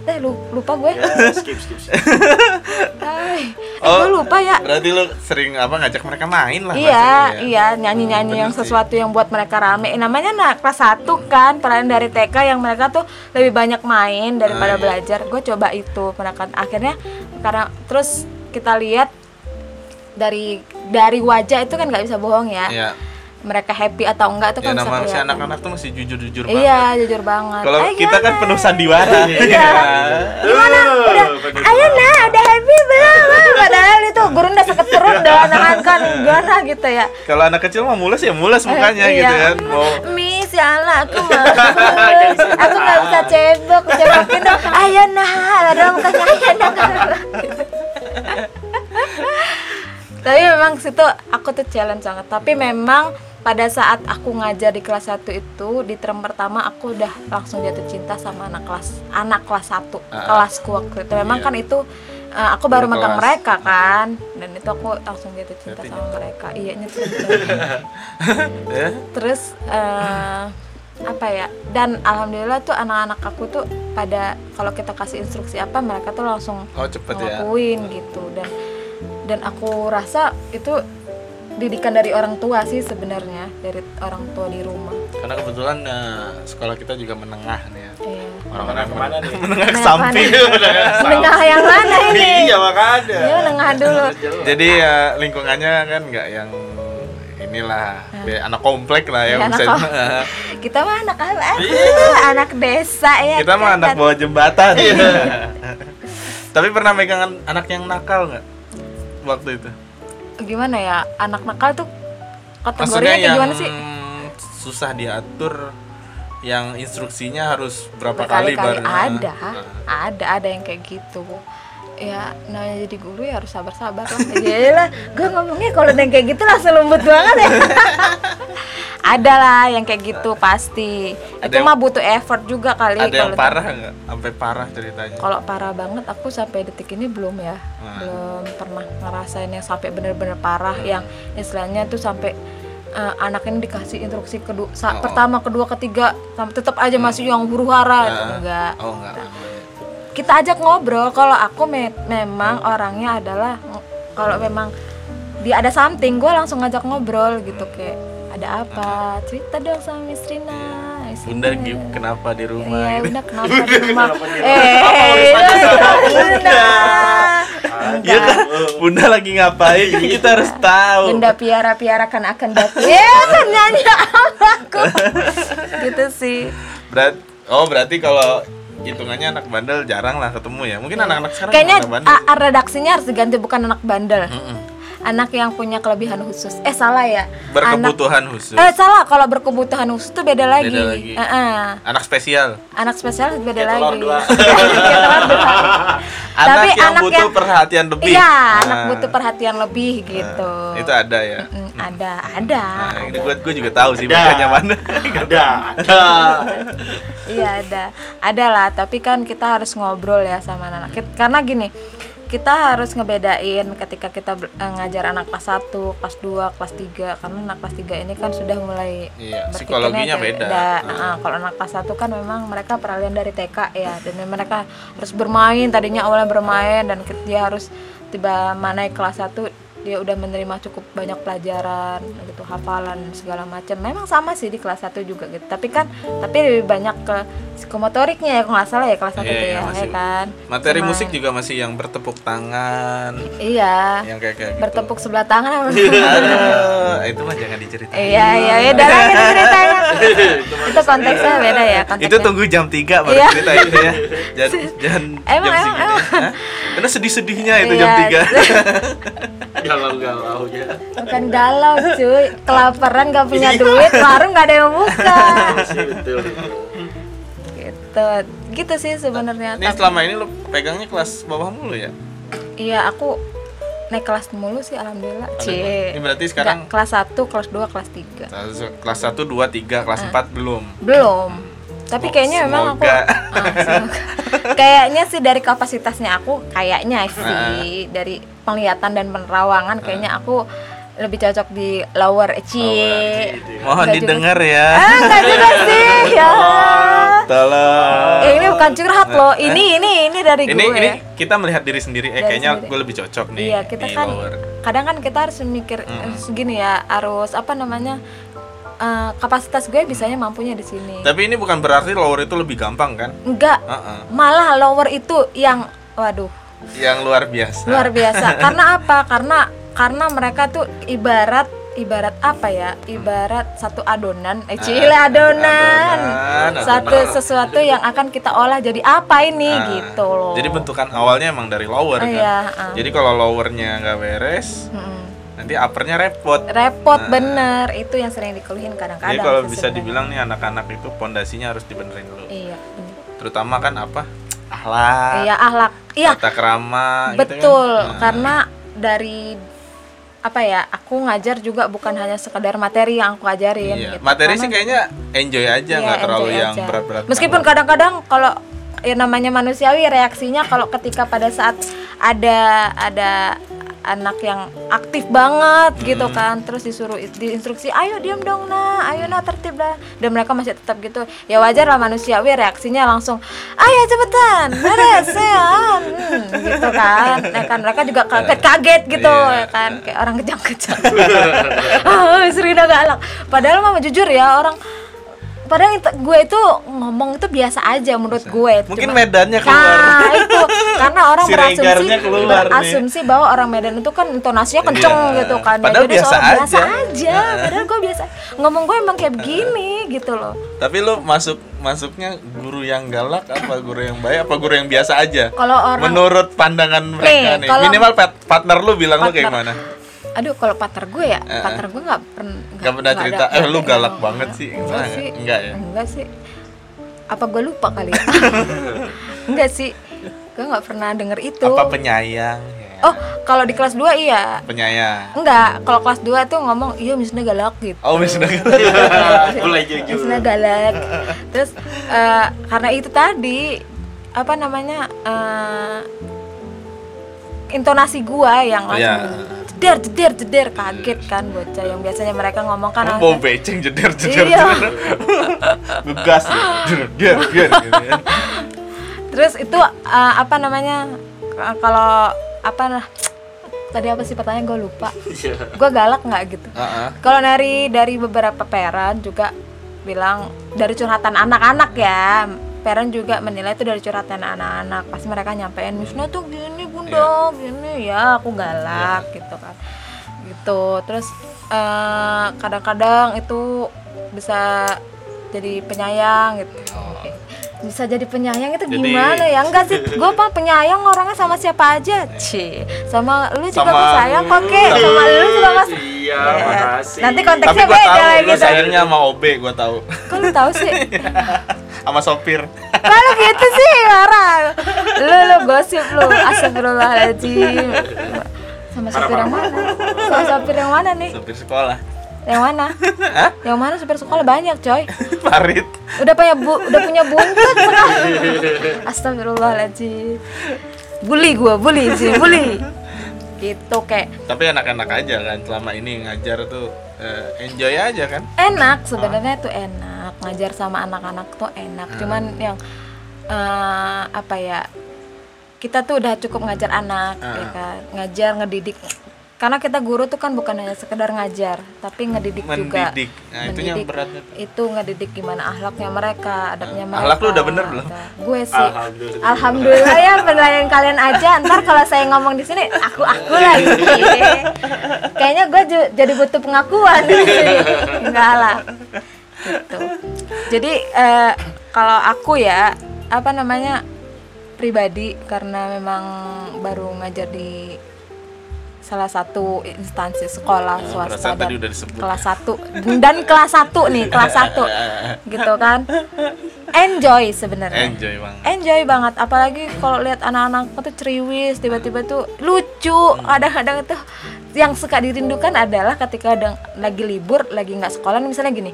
eh lu- lupa gue. Ya, skip skip. skip. Ay, eh, Oh, gue lupa ya. berarti lu sering apa ngajak mereka main lah Iya, ya. iya nyanyi-nyanyi Hmm, yang sih. sesuatu yang buat mereka rame. Eh, Namanya anak kelas 1 kan, peran dari TK yang mereka tuh lebih banyak main daripada Ah, iya. belajar. Gue coba itu, mereka akhirnya karena terus kita lihat dari dari wajah itu kan nggak bisa bohong ya. Iya. Mereka happy atau enggak itu Ya kan bisa kelihatan. anak-anak tuh masih jujur-jujur Iya, banget. jujur banget. Kalau kita kan penuh sandiwara. [laughs] Iya. Gimana? Udah. Ayo nah, udah happy belum? [laughs] Ah, Padahal itu guru udah sakit perut dah, anak kan [laughs] gimana gitu ya. Kalau anak kecil mah mules ya mules mukanya gitu iya. kan. Mau Miss, ya Allah, aku malas. aku nggak bisa cebok, cebokin dong. Ayo nah, ada mukanya ayo nah. Tapi memang situ aku tuh challenge banget. Tapi memang pada saat aku ngajar di kelas 1 itu di term pertama aku udah langsung jatuh cinta sama anak kelas anak kelas 1 Ah. kelasku waktu itu. Memang Iya. kan itu uh, aku baru megang mereka kan dan itu aku langsung jatuh cinta Jatuh sama mereka. Iya [laughs] nyetir. ya. terus eh, apa ya dan alhamdulillah tuh anak-anak aku tuh pada kalau kita kasih instruksi apa mereka tuh langsung Oh cepet ya. ngelakuin gitu dan dan aku rasa itu didikan dari orang tua sih sebenarnya dari orang tua di rumah Karena kebetulan eh, sekolah kita juga menengah nih ya. Iya. Orang-orang Ke mana nih? menengah ke Menengah samping. mana? menengah yang mana ini Iya makanya. ya menengah dulu [laughs] Jadi ya lingkungannya kan nggak yang inilah ya, anak komplek lah ya Ya, anak bisa kom- [laughs] kita mah anak apa anak desa ya kita mah kan? anak bawah jembatan [laughs] tapi pernah megang anak yang nakal nggak waktu itu gimana ya anak nakal tuh kategorinya kayak yang gimana sih? susah diatur yang instruksinya harus berapa kali baru ada Nah, ada ada yang kayak gitu ya nah jadi guru ya harus sabar-sabar lah. [laughs] Ya lah gue ngomongnya kalau yang kayak gitu langsung lembut banget ya. [laughs] Ada lah yang kayak gitu pasti. Ada itu yang- mah butuh effort juga kali ada yang kalau- parah nggak? Sampai parah ceritanya. Kalau parah banget aku sampai detik ini belum ya. Nah. belum pernah ngerasain yang sampai bener-bener parah yang istilahnya tuh sampai eh, anak ini dikasih instruksi kedua Oh. pertama kedua ketiga sampai tetap aja masih yang huru hara Nah. enggak. Oh enggak kita ajak ngobrol kalau aku me- memang orangnya adalah kalau memang dia ada something gue langsung ngajak ngobrol gitu kayak ada apa cerita dong sama Miss Rina Bunda kenapa di rumah Iya. Bunda kenapa di rumah? Kenapa di Eh, Bunda. Iya kan, Bunda lagi ngapain? Kan kita harus tahu. Bunda piara-piarakan akan dati. Ya, nyanyi apa aku? [laughs] gitu sih. Berat, oh berarti kalau hitungannya anak bandel jarang lah ketemu ya. Mungkin anak-anak sekarang Kayaknya anak bandel. redaksinya harus diganti bukan anak bandel. Anak yang punya kelebihan khusus. Eh salah ya. Anak Berkebutuhan khusus. Eh salah kalau berkebutuhan khusus tuh beda lagi. Beda lagi. Heeh. Anak spesial. Anak spesial beda Kayak lagi. [laughs] telur dua. [laughs] Anak Tapi yang anak butuh yang- perhatian lebih. Iya, Nah, anak butuh perhatian lebih gitu. Itu ada ya. Mm, ada, ada. Nah, ini gue gue juga tahu sih makanya mana. Ada, [laughs] ada. Iya ada, ada lah. Tapi kan kita harus ngobrol ya sama anak. Karena gini, kita harus ngebedain ketika kita eh, ngajar anak kelas 1, kelas 2, kelas 3 Karena anak kelas 3 ini kan sudah mulai Iya, psikologinya beda. Nah, kalau anak kelas 1 kan memang mereka peralihan dari TK ya dan mereka harus bermain tadinya awalnya bermain dan dia harus tiba mana kelas 1 dia udah menerima cukup banyak pelajaran gitu hafalan segala macam memang sama sih di kelas 1 juga gitu tapi kan tapi lebih banyak ke psikomotoriknya ya kalau nggak salah ya kelas 1 Iya, itu iya, ya, masih. ya kan Materi Sama- musik juga masih yang bertepuk tangan, iya yang kayak kayak gitu. bertepuk sebelah tangan Aduh, itu mah jangan diceritain. iya iya ya udah lah kita ceritanya [laughs] itu konteksnya beda ya konteksnya Itu tunggu jam 3 baru Iya. cerita itu ya. Jangan, [laughs] jangan Emang, jam emang, emang. Karena sedih-sedihnya itu jam Iya. 3. [laughs] Galau-galau ya. bukan galau cuy. Kelaparan gak punya duit warung gak ada yang buka. Betul. gitu. Gitu sih sebenarnya. Ini Tapi- selama ini lu pegangnya kelas bawah mulu ya? iya aku naik kelas mulu sih alhamdulillah cie Ini berarti sekarang Nggak, kelas 1, kelas 2, kelas 3 kelas 1, 2, 3, kelas 4 belum. belum tapi Semoga- kayaknya memang aku semoga. [laughs] kayaknya sih dari kapasitasnya aku kayaknya sih. Dari penglihatan dan penerawangan kayaknya aku lebih cocok di lower cie Mohon Nggak juga didengar ya. ah enggak juga [laughs] sih. Ya. Tolong. Eh, ini bukan curhat loh. Ini ini ini dari Ini gue. ini kita melihat diri sendiri. Eh Dari kayaknya sendiri. gue lebih cocok nih iya kita di kan lower. kadang kan kita harus mikir harus gini ya harus apa namanya eh, kapasitas gue bisanya mampunya di sini Tapi ini bukan berarti lower itu lebih gampang kan? enggak Heeh. malah lower itu yang waduh Yang luar biasa. luar biasa [laughs] karena apa karena karena mereka tuh ibarat ibarat apa ya ibarat satu adonan eh cile adonan, adonan, satu adonan. sesuatu yang akan kita olah jadi apa ini Nah, gitu loh Jadi bentukan awalnya emang dari lower kan. Iya, ah. Jadi kalau lowernya nggak beres, Mm-mm. Nanti uppernya repot. repot bener itu yang sering dikeluhin kadang-kadang Jadi kalau bisa sebenarnya. dibilang nih anak-anak itu pondasinya harus dibenerin dulu. iya bener. Terutama kan apa? Akhlak, iya ahlak iya tata gitu betul kan. Nah, karena dari apa ya aku ngajar juga bukan hanya sekadar materi yang aku ajarin iya. gitu. Materi Karena- sih kayaknya enjoy aja Iya, nggak terlalu enjoy yang berat-berat. Meskipun kadang-kadang kalau ya namanya manusiawi reaksinya kalau ketika pada saat ada ada anak yang aktif banget gitu Hmm. kan. Terus disuruh diinstruksi ayo diam dong nah ayo nah tertib lah. Dan mereka masih tetap gitu. Ya wajar lah manusiawi reaksinya langsung ayo cepetan beres [laughs] ya hmm, gitu kan. Nah kan mereka juga kaget kaget gitu Iya. ya kan. Kayak orang kejang-kejang. [laughs] [laughs] Ah Serina galak. Padahal mama jujur ya orang padahal itu- gue itu ngomong itu biasa aja menurut gue Mungkin Cuma- medannya keluar. Nah, itu karena orang [laughs] berasumsi keluar nih. berasumsi bahwa orang Medan itu kan intonasinya kenceng Iya. gitu kan. Ya, Padahal jadi biasa soal biasa aja. aja. Padahal gue biasa ngomong gue emang kayak begini gitu loh. Tapi lu masuk masuknya guru yang galak apa guru yang baik apa guru yang biasa aja? Kalau orang Menurut pandangan mereka nih, kalau- minimal partner lu bilang lu kayak Partner. gimana? Aduh, kalau partner gue ya, Eh, partner gue nggak pernah Gak pernah cerita, eh lu galak banget sih. Enggak Enggak, sih. enggak ya? Enggak sih. Apa gue lupa kali ya? [laughs] enggak sih. Gue nggak pernah denger itu. Apa penyayang? Ya. Oh, kalau di kelas 2 iya. Penyayang. Enggak, kalau kelas 2 tuh ngomong iya misalnya galak gitu. Oh, sudah Mulai jujur. Misalnya galak. Terus eh, karena itu tadi apa namanya eh, intonasi gua yang langsung Iya. Jeder jeder jeder kaget kan bocah yang biasanya mereka ngomong kan bau beceng jeder jeder Iya. Ngegas gitu. Jeder jeder jeder gitu ya. terus itu uh, apa namanya uh, kalau apa nah tadi apa sih pertanyaan gue lupa Iya. gue galak nggak gitu Heeh. kalau dari dari beberapa parent juga bilang dari curhatan anak-anak ya parent juga menilai itu dari curhatan anak-anak. Pasti mereka nyampein Misna tuh gini bunda gini ya aku galak gitu kan. Gitu. Terus eh, kadang-kadang itu bisa jadi penyayang gitu. Bisa jadi penyayang itu Jadi- gimana ya? Enggak sih. [laughs] Gue apa penyayang orangnya sama siapa aja? Ci. Sama lu juga Sama gue sayang kok. Ki. sama lu juga mas Iya, Ya, makasih. nanti Tapi konteksnya gua beda tahu lagi sayangnya sama OB gua tahu. Kok lu tahu sih? [laughs] sama sopir. Kalau gitu sih marah. Lu lu gosip lu. Astagfirullahaladzim. Sama sopir yang mana? Sama sopir yang mana nih? Sopir sekolah. Yang mana? Hah? Yang mana sopir sekolah banyak, coy. [laughs] Parit. Udah punya bu, udah punya buntut. [laughs] Astagfirullahaladzim. Bully gua, bully sih, bully. Gitu kayak Tapi anak-anak aja kan selama ini ngajar tuh eh, enjoy aja kan. enak sebenarnya itu enak. Ngajar sama anak-anak tuh enak. Cuman yang eh, apa ya kita tuh udah cukup ngajar anak ya kan? Ngajar ngedidik karena kita guru tuh kan bukan hanya sekedar ngajar tapi ngedidik juga. Mendidik. Nah, itu yang beratnya tuh. itu ngedidik gimana akhlaknya mereka adabnya mereka. Akhlak lu udah bener belum? Gue sih. Alhamdulillah. Alhamdulillah ya penilaian kalian aja. Ntar kalau saya ngomong di sini aku aku lagi. Kayaknya gue jadi butuh pengakuan. Enggak lah. Gitu. Jadi eh, kalau aku ya apa namanya pribadi karena memang baru ngajar di salah satu instansi sekolah swasta perasaan dan tadi udah disebut. kelas 1 dan kelas 1 nih kelas 1 [laughs] gitu kan. Enjoy sebenarnya. Enjoy bang. enjoy banget. Apalagi kalau lihat anak-anak tuh ceriwis tiba-tiba tuh lucu. Kadang-kadang tuh yang suka dirindukan adalah ketika ada lagi libur lagi nggak sekolah misalnya gini.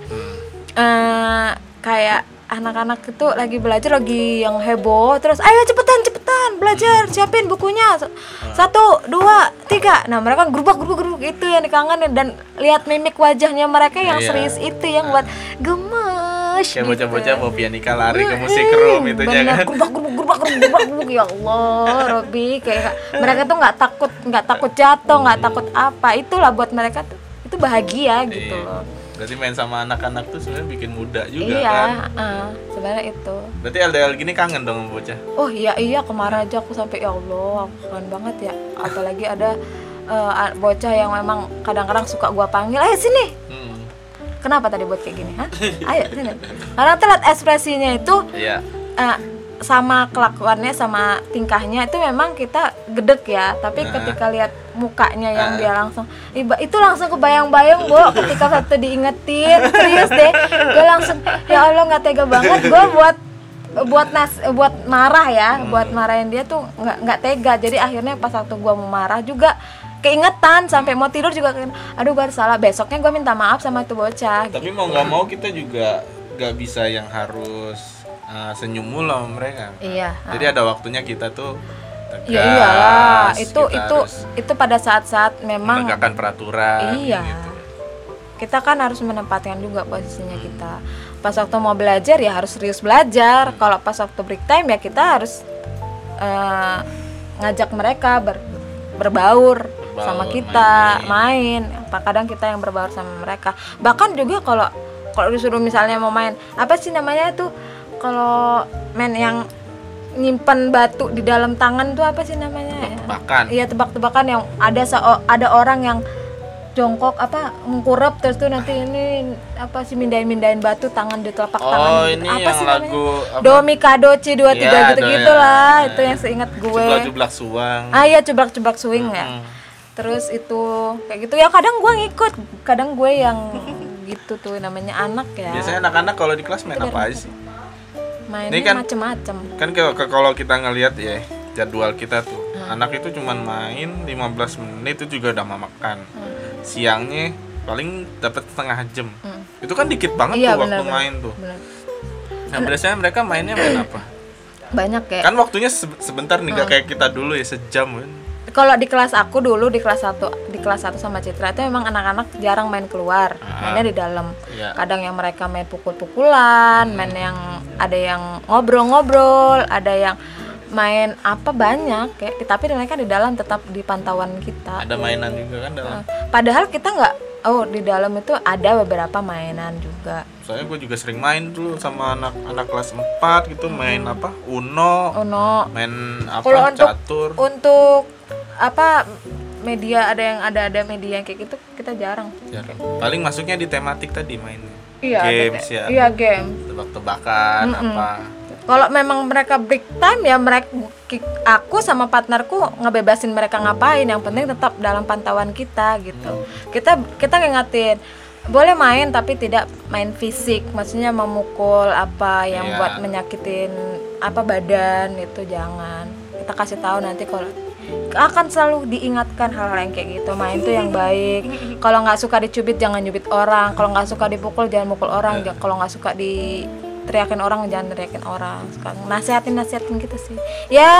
Eh kayak anak-anak itu lagi belajar lagi yang heboh terus ayo cepetan cepetan belajar siapin bukunya S- satu dua tiga nah mereka gerubak gerubak gerubak itu yang dikangenin dan lihat mimik wajahnya mereka yang Iya. serius itu yang buat gemes Kayak gitu. bocah-bocah mau pianika lari ke musik room itu Bener, kan. gerubak gerubak gerubak gerubak gerubak ya Allah Robi kayak mereka tuh nggak takut nggak takut jatuh nggak takut apa itulah buat mereka tuh itu bahagia gitu Iya. loh Berarti main sama anak-anak tuh sebenarnya bikin muda juga iya kan. eh, sebenarnya itu Berarti LDL gini kangen dong bocah. oh iya iya kemarin aja aku sampai ya Allah aku kangen banget ya apalagi ada a- bocah yang memang kadang-kadang suka gua panggil ayo sini Hmm. kenapa tadi buat kayak gini Hah? ayo sini karena tuh lihat ekspresinya itu Iya. eh, sama kelakuannya sama tingkahnya itu memang kita gedek ya. Tapi Nah. ketika lihat mukanya yang dia langsung iba itu langsung kebayang-bayang bu ketika satu diingetin serius deh. Gue langsung ya allah nggak tega banget. Gue buat buat nas buat marah ya. Buat marahin dia tuh nggak nggak tega. Jadi akhirnya pas waktu gue mau marah juga keingetan sampai mau tidur juga kayak aduh gue salah. Besoknya gue minta maaf sama itu bocah. Tapi mau nggak mau kita juga nggak bisa yang harus uh, senyum mulu sama mereka. iya Jadi ada waktunya kita tuh tegas. Ya iyalah, itu itu itu pada saat-saat memang menegakkan peraturan. iya. gitu. Kita kan harus menempatkan juga posisinya kita. Pas waktu mau belajar ya harus serius belajar. Kalau pas waktu break time ya kita harus eh, ngajak mereka ber- berbaur sama kita, main. Apa kadang kita yang berbaur sama mereka. Bahkan juga kalau kalau disuruh misalnya mau main, apa sih namanya itu? Kalau main yang nyimpan batu di dalam tangan tuh apa sih namanya? ya? Bahkan Iya tebak-tebakan yang ada ada orang yang jongkok apa mengkurap terus tuh nanti ini apa sih mindahin-mindahin batu tangan di telapak Oh, tangan gitu. ini apa yang sih lagu namanya? apa? Do Mikado C 23 Iya, gitu gitulah iya. itu yang seingat gue jublak-jublak suang. ah iya ceblak-ceblak swing ya Hmm. terus itu kayak gitu ya kadang gue ngikut kadang gue yang gitu tuh namanya anak ya Biasanya anak-anak kalau di kelas main apa aja sih? Mainnya ini kan- macem-macem Kan kalau kalau kita ngelihat ya jadwal kita tuh, Hmm. anak itu cuman main 15 menit itu juga udah makan. Hmm. Siangnya paling dapat setengah jam. Hmm. Itu kan dikit banget Iya, tuh waktu benar-benar. main tuh. Bener. Nah, biasanya mereka mainnya main apa? banyak kayak Kan waktunya se- sebentar nih, Hmm. kayak kita dulu ya sejam kan. Kalau di kelas aku dulu di kelas 1 di kelas 1 sama Citra itu memang anak-anak jarang main keluar. Mainnya di dalam. Iya. kadang yang mereka main pukul-pukulan main yang ada yang ngobrol-ngobrol ada yang main apa banyak kayak tapi mereka di dalam tetap di pantauan kita. Ada mainan juga kan dalam? Padahal kita nggak oh di dalam itu ada beberapa mainan juga. Soalnya gue juga sering main dulu sama anak anak kelas 4 gitu main apa uno oh no main apa Kalau untuk catur. untuk apa media ada yang ada ada media yang kayak gitu kita jarang. Jarang. paling masuknya di tematik tadi mainnya. Iya ada games kayak- ya. iya game tebak-tebakan apa. Kalau memang mereka break time ya mereka aku sama partnerku ngebebasin mereka ngapain. Yang penting tetap dalam pantauan kita gitu. Kita kita ngingetin boleh main tapi tidak main fisik. Maksudnya memukul apa yang Iya. buat menyakitin apa badan itu jangan. Kita kasih tahu nanti kalau akan selalu diingatkan hal-hal yang kayak gitu. Main tuh yang baik. Kalau nggak suka dicubit jangan nyubit orang. Kalau nggak suka dipukul jangan mukul orang. Ja- kalau nggak suka di teriakin orang jangan teriakin orang. Sekarang nasihatin nasihatin gitu sih. Ya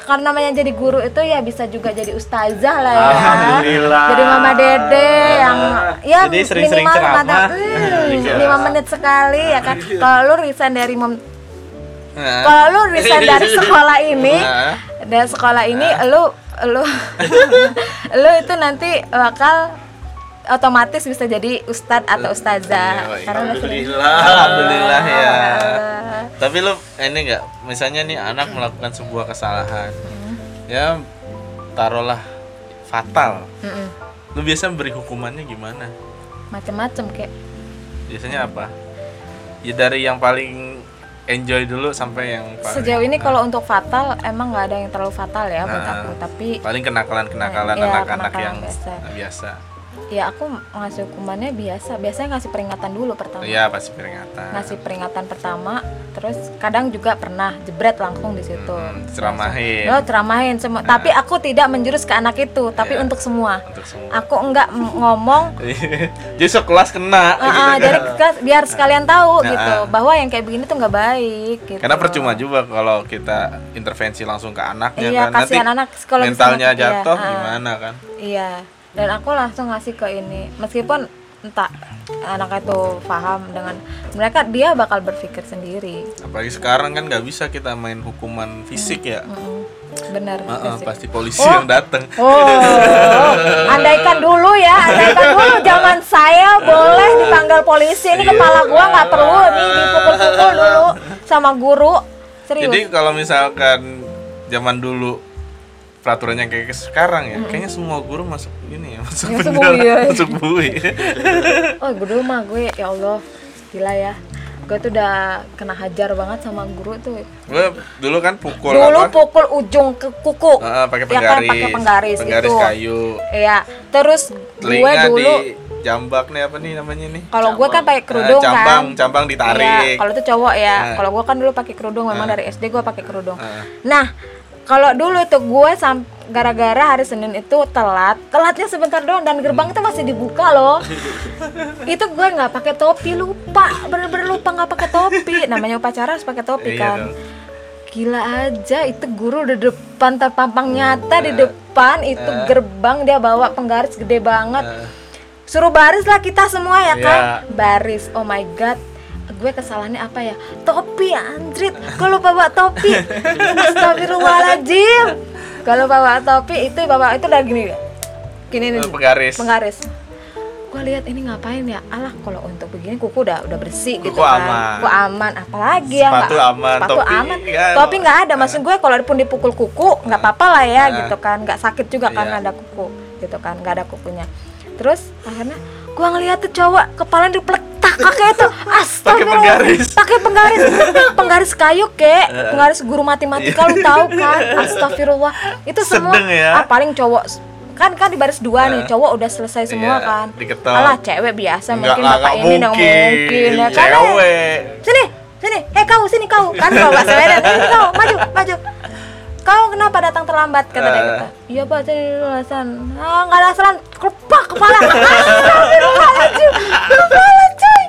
karena namanya jadi guru itu ya bisa juga jadi ustazah lah ya. Alhamdulillah. jadi mama dede yang ya Jadi sering-sering minimal ceramah. kata, "Hmm, lima menit sekali ya kan. Kalau lu resign dari mem- kalau lu resign dari sekolah ini dari sekolah ini lu lu lu [laughs] itu nanti bakal otomatis bisa jadi ustadz atau ustazah. Iya, iya. karena udah sering Alhamdulillah. alhamdulillah ya. Ah, tapi lu ini nggak? Misalnya nih anak melakukan sebuah kesalahan Hmm. ya taruhlah fatal. Mm-mm. lu biasa beri hukumannya gimana? Macem-macem kayak biasanya apa? Ya dari yang paling enjoy dulu sampai yang paling sejauh ini kalau untuk fatal emang nggak ada yang terlalu fatal ya buat Nah. aku tapi paling kenakalan kenakalan Iya, anak-anak kenakalan yang biasa. biasa ya aku ngasih hukumannya biasa. Biasanya ngasih peringatan dulu pertama. Iya pasti peringatan. Ngasih peringatan pertama terus kadang juga pernah jebret langsung di situ. Hmm, ceramahin lo ceramahin semua. Tapi aku tidak menjurus ke anak itu tapi Iya. untuk semua. Untuk semua. Aku enggak ngomong. [laughs] Jadi sekelas kena "Ah, ah, jadi kita- biar sekalian tahu Nah, gitu ah. bahwa yang kayak begini tuh nggak baik gitu. karena percuma juga kalau kita intervensi langsung ke anaknya Iya, kan. nanti kasihan anak mentalnya iya, jatuh ah. gimana kan? Iya, dan aku langsung ngasih ke ini, meskipun entah anak itu paham dengan mereka dia bakal berpikir sendiri. apalagi sekarang kan nggak bisa kita main hukuman fisik ya. Benar. Ah, basic. pasti polisi Oh. yang datang Oh, andaikan dulu ya, andaikan dulu zaman saya boleh dipanggil polisi. Ini Iya. kepala gua nggak perlu nih dipukul-pukul dulu sama guru. Serius. jadi kalau misalkan zaman dulu peraturannya kayak sekarang ya kayaknya semua guru masuk ini ya masuk Ya, penjara iya. masuk bui [laughs] Oh, gue dulu mah gue ya Allah, gila ya. Gue tuh udah kena hajar banget sama guru tuh. gue dulu kan pukul dulu apa pukul ujung ke kuku. Ah, pakai Ya kan, penggaris pakai penggaris penggaris itu. kayu Iya, terus gue dulu di jambak nih apa nih namanya nih kalau gue kan pakai Ah, kerudung cambang kan. cambang Iya, ditarik kalau itu cowok ya. Ah. Kalau gue kan dulu pakai kerudung, memang Ah. dari SD gue pakai kerudung. Ah. Nah, kalau dulu tuh gue sam gara-gara hari Senin itu telat, telatnya sebentar doang dan gerbang itu masih dibuka loh. [laughs] itu gue nggak pakai topi, lupa, bener-bener lupa nggak pakai topi. Namanya upacara harus pakai topi Iya kan. Gila aja itu guru di depan terpampang nyata Hmm. di depan itu gerbang dia bawa penggaris gede banget. Suruh baris lah kita semua ya kan. Iya. Baris. Oh my god. Gue kesalahannya apa ya? Topi anjrit. Kalau bawa topi. [laughs] Astagfirullahaladzim. Kalau bawa topi itu bawa itu udah gini. Gini nih. Eh, penggaris Penggaris. Gue lihat ini ngapain ya? Alah kalau untuk begini kuku udah udah bersih gitu Kuku kan. aman. Kuku aman. Apalagi ya Sepatu nggak- aman, Sepatu topi aman. nggak- Topi nggak ada. Maksud gue kalau pun dipukul kuku nggak apa-apa lah ya gitu kan. Nggak sakit juga kan Iya. ada kuku gitu kan. Nggak ada kukunya. Terus akhirnya gue ngeliat tuh cowok kepala dipletak kayak itu. [laughs] Astagfirullah. penggaris. pakai penggaris. [laughs] Penggaris kayu kek. Penggaris guru matematika lu tahu kan? [laughs] Astagfirullah. Itu semua Sedeng ya. ah, paling cowok kan kan di baris dua nih cowok udah selesai semua Iya, kan. diketok. alah cewek biasa Nggak- mungkin bapak ini nggak mungkin. ya. Kan cewek. Sini sini. Eh kau sini kau. Kan kalau sini kau maju maju kau kenapa datang terlambat? Kata dia Eh. gitu. Iya pak saya dulu alasan. Ah nggak ada alasan. Kepak kepala. [laughs] Astagfirullahaladzim. Kepala cuy.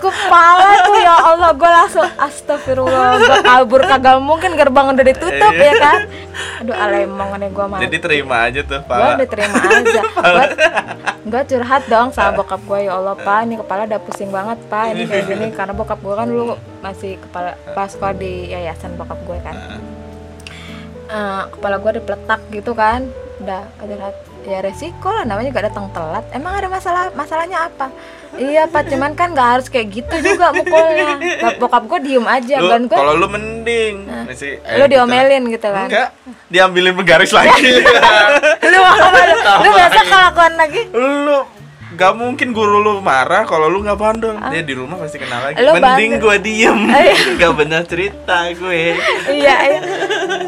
Kepala tuh ya Allah gue langsung astagfirullah gue kabur. Kagak mungkin gerbang udah ditutup ya kan? Aduh alemong nih gue mah Jadi terima aja tuh, gue Pak. udah terima aja. Gue [laughs] gue curhat dong sama bokap gue ya Allah pak. Ini kepala udah pusing banget pak. Ini kayak gini karena bokap gue kan dulu masih kepala pas sekolah di yayasan bokap gue kan Eh, kepala gue dipletak gitu kan. Udah curhat ya resiko lah namanya juga datang telat. Emang ada masalah masalahnya apa? Iya pak cuman kan nggak harus kayak gitu juga mukulnya. Bok- bokap gue diem aja Lu, dan gue kalau lu mending masih lu diomelin gitu kan. Enggak, diambilin penggaris lagi. [laughs] lu mau lu biasa kelakuan lagi. Lu gak mungkin guru lu marah kalau lu nggak bandel. Dia di rumah pasti kenal lagi. Lu Mending bandel. gue diem. [laughs] Iya. [laughs] gak benar cerita gue. iya iya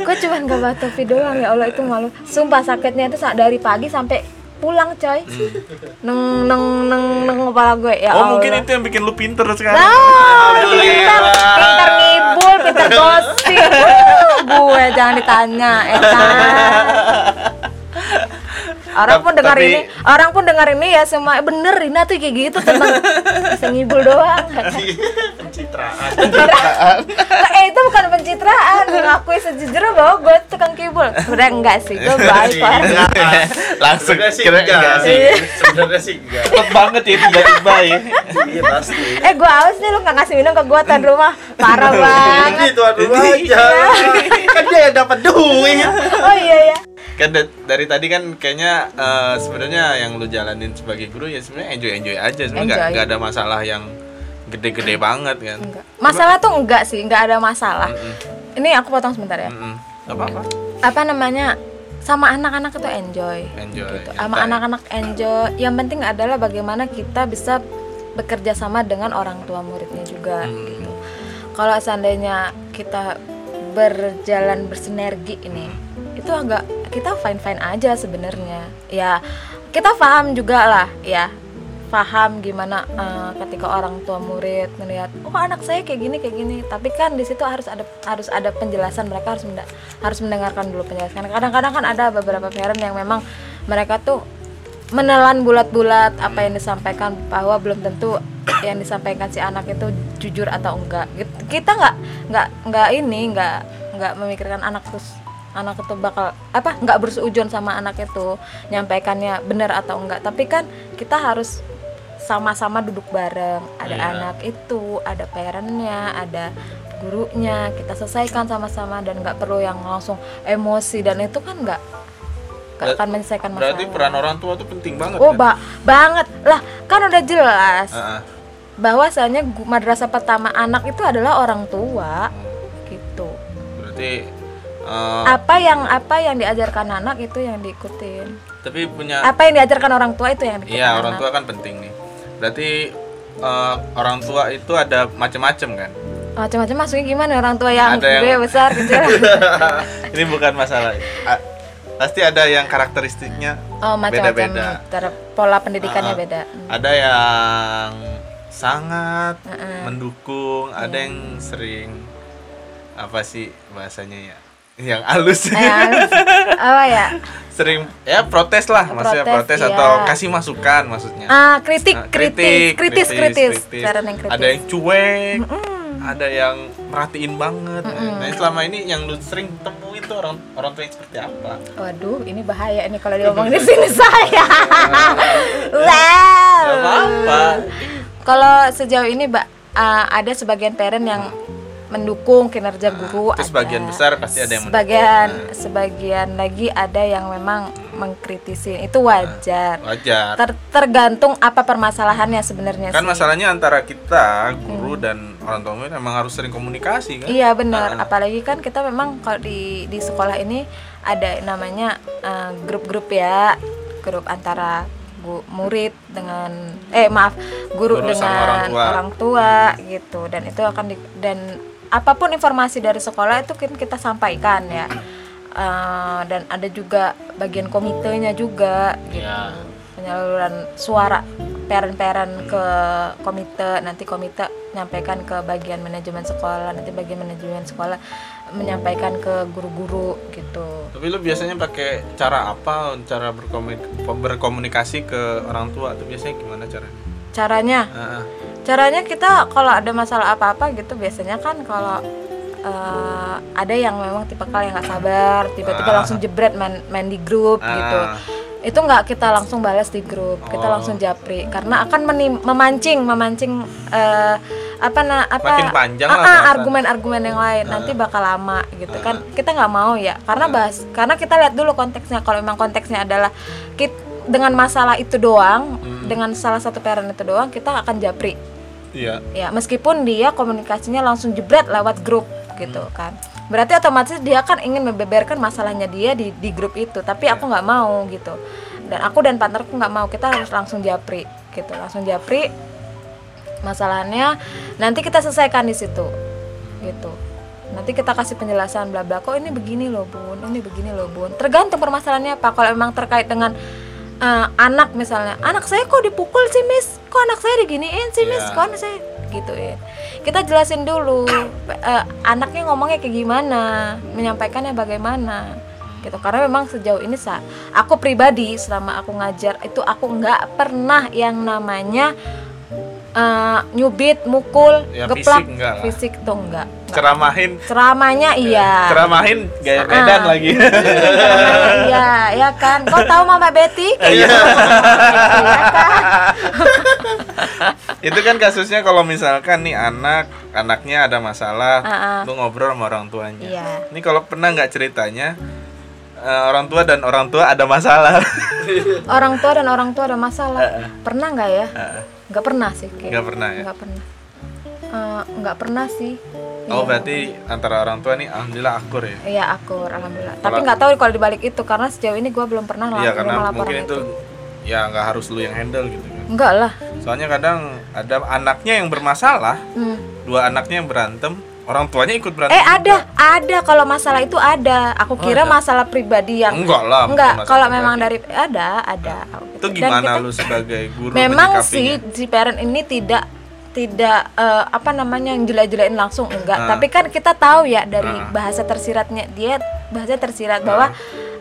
gue cuman gak bawa topi doang ya Allah itu malu sumpah sakitnya itu dari pagi sampai pulang coy neng neng neng neng kepala gue ya Hmm. oh Allah mungkin itu yang bikin lu pinter sekarang. Nah, pintar, pintar ngibul, pintar gosip. [laughs] Uh, gue jangan ditanya, ya kan? Orang pun dengar Tapi- ini, orang pun dengar ini ya semua "Eh, bener Rina tuh kayak gitu tentang bisa ngibul doang. [laughs] pencitraan. Eh itu bukan pencitraan, ngakui sejujurnya bahwa gue tukang kibul. Sebenarnya enggak sih, gue baik kok. [laughs] Langsung sebenarnya sih kira enggak enggak sih. sebenarnya sih enggak. Cepet banget ya tiba-tiba ya. iya pasti. Eh gue haus nih lu nggak ngasih minum ke gue tuan rumah, parah ini banget. tuan rumah aja kan dia yang dapat duit. Oh iya ya. Kan da- dari tadi kan kayaknya eh, sebenarnya yang lu jalanin sebagai guru ya sebenarnya enjoy enjoy aja sebenarnya nggak ada masalah yang gede-gede banget kan. Enggak. Masalah tuh enggak sih, enggak ada masalah. Ini aku potong sebentar ya. Mm-mm. Gak apa-apa. Apa namanya? Sama anak-anak itu enjoy. Enjoy. Gitu. nyantai. Sama anak-anak enjoy. Yang penting adalah bagaimana kita bisa bekerja sama dengan orang tua muridnya juga Hmm. gitu. Kalau seandainya kita berjalan bersinergi ini, itu agak kita fine fine aja sebenarnya. Ya kita paham juga lah ya. Paham gimana eh, ketika orang tua murid melihat oh anak saya kayak gini kayak gini. Tapi kan di situ harus ada harus ada penjelasan mereka harus menda- harus mendengarkan dulu penjelasan. Kadang-kadang kan ada beberapa parent yang memang mereka tuh menelan bulat-bulat apa yang disampaikan bahwa belum tentu [coughs] yang disampaikan si anak itu jujur atau enggak. Kita nggak nggak nggak ini nggak nggak memikirkan anak terus anak itu bakal apa nggak berseujun sama anak itu nyampaikannya benar atau enggak tapi kan kita harus sama-sama duduk bareng. Ada Iya. anak itu ada parentnya ada gurunya. Kita selesaikan sama-sama dan nggak perlu yang langsung emosi. Dan itu kan nggak akan menyelesaikan masalah. Berarti peran orang tua tuh penting banget. oh kan? ba banget. Lah kan udah jelas bahwasanya gu- madrasah pertama anak itu adalah orang tua. Gitu. Berarti eh, apa yang apa yang diajarkan anak itu yang diikutin tapi punya apa yang diajarkan orang tua itu yang diikutin Iya, orang anak. tua kan penting nih. Berarti eh, orang tua itu ada macam-macam kan? macam-macam maksudnya gimana orang tua yang Ada yang- gede besar kecil [laughs] Ini bukan masalah. A- pasti ada yang karakteristiknya oh beda-beda. pola pendidikannya Ah, beda Ada yang sangat Heeh. mendukung, ada Iya. yang sering apa sih bahasanya ya? Yang halus. Eh, apa ya sering ya protes lah, maksudnya Protes, protes iya. atau kasih masukan maksudnya. ah kritik Nah, kritis kritis kritis saran yang kritis Ada yang cuek, ada yang merhatiin banget. Nah, selama ini yang lu sering temuin tuh orang orang tua yang seperti apa? Waduh, ini bahaya ini kalau diomongin di sini [laughs] saya. wow. Kalau sejauh ini, Mbak, uh, ada sebagian parent yang mendukung kinerja guru. Terus ada. sebagian besar pasti ada yang sebagian mendukung. sebagian lagi ada yang memang mengkritisi. Itu wajar. Wajar. Ter- tergantung apa permasalahannya sebenarnya Kan sih. masalahnya antara kita, guru dan orang tua murid emang harus sering komunikasi kan? Iya benar, Ah. apalagi kan kita memang kalau di di sekolah ini ada namanya eh, grup-grup ya, grup antara gu- murid dengan eh maaf guru, Guru dengan orang tua. orang tua gitu dan itu akan di, dan apa pun informasi dari sekolah itu kan kita sampaikan ya. Eh, dan ada juga bagian komitenya juga gitu. Iya. penyaluran suara parent-parent ke komite nanti komite menyampaikan ke bagian manajemen sekolah nanti bagian manajemen sekolah menyampaikan ke guru-guru gitu. Tapi lu biasanya pakai cara apa? Cara berkomunikasi, berkomunikasi ke orang tua tuh biasanya gimana caranya? caranya? Ah, caranya kita kalau ada masalah apa-apa gitu biasanya kan kalau eh, ada yang memang tipe kal yang nggak sabar tiba-tiba Ah. langsung jebret main, main di grup Ah. gitu. Itu nggak kita langsung balas di grup kita Oh. langsung japri. Karena akan menim- memancing memancing eh, apa na apa Ah, ah, argumen-argumen yang lain. Nanti bakal lama gitu kan. Kita nggak mau ya karena bahas karena kita lihat dulu konteksnya. Kalau memang konteksnya adalah kit dengan masalah itu doang dengan salah satu parent itu doang kita akan japri. Iya. Ya meskipun dia komunikasinya langsung jebret lewat grup gitu kan. Berarti otomatis dia kan ingin membeberkan masalahnya dia di di grup itu tapi aku nggak mau gitu. Dan aku dan partnerku nggak mau kita harus langsung japri gitu langsung japri masalahnya. Nanti kita selesaikan di situ gitu. Nanti kita kasih penjelasan bla bla kok ini begini loh bun? Ini begini loh bun. Tergantung permasalahannya apa. Kalau memang terkait dengan eh, anak misalnya anak saya kok dipukul sih miss? Kok anak saya diginiin sih miss? Iya. kok anak saya gituin kita jelasin dulu eh, anaknya ngomongnya kayak gimana menyampaikannya bagaimana gitu. Karena memang sejauh ini sa aku pribadi selama aku ngajar itu aku nggak pernah yang namanya eh, nyubit mukul Ya, geplak. fisik enggak lah. fisik tuh enggak. Ceramahin. Ceramahnya iya. ceramahin gaya Ah. Medan lagi. Ceramahnya iya ya kan. Kau tahu mama Betty? [laughs] Iya. iya kan? Itu kan kasusnya kalau misalkan nih anak anaknya ada masalah Ah, ah. lu ngobrol sama orang tuanya. Iya. ini kalau pernah nggak ceritanya eh, orang tua dan orang tua ada masalah? Orang tua dan orang tua ada masalah. Pernah nggak ya? Heeh. Nggak pernah sih kayak nggak pernah ya nggak pernah nggak pernah sih oh Iya. berarti antara orang tua nih alhamdulillah akur ya Iya akur, alhamdulillah. Tapi nggak tahu kalau dibalik itu karena sejauh ini gue belum pernah iya karena mungkin itu ya nggak harus lu yang handle gitu kan Enggak lah. soalnya kadang ada anaknya yang bermasalah Hmm. dua anaknya yang berantem orang tuanya ikut berantem Eh ada, ada kalau masalah itu ada. Aku kira ada. masalah pribadi yang enggak lah enggak. Kalau pribadi. memang dari ada, ada. itu Dan gimana kita- lu sebagai guru Memang sih si parent ini tidak tidak eh, apa namanya yang jelek-jelekin langsung enggak Ah. tapi kan kita tahu ya dari Ah. bahasa tersiratnya dia bahasa tersirat bahwa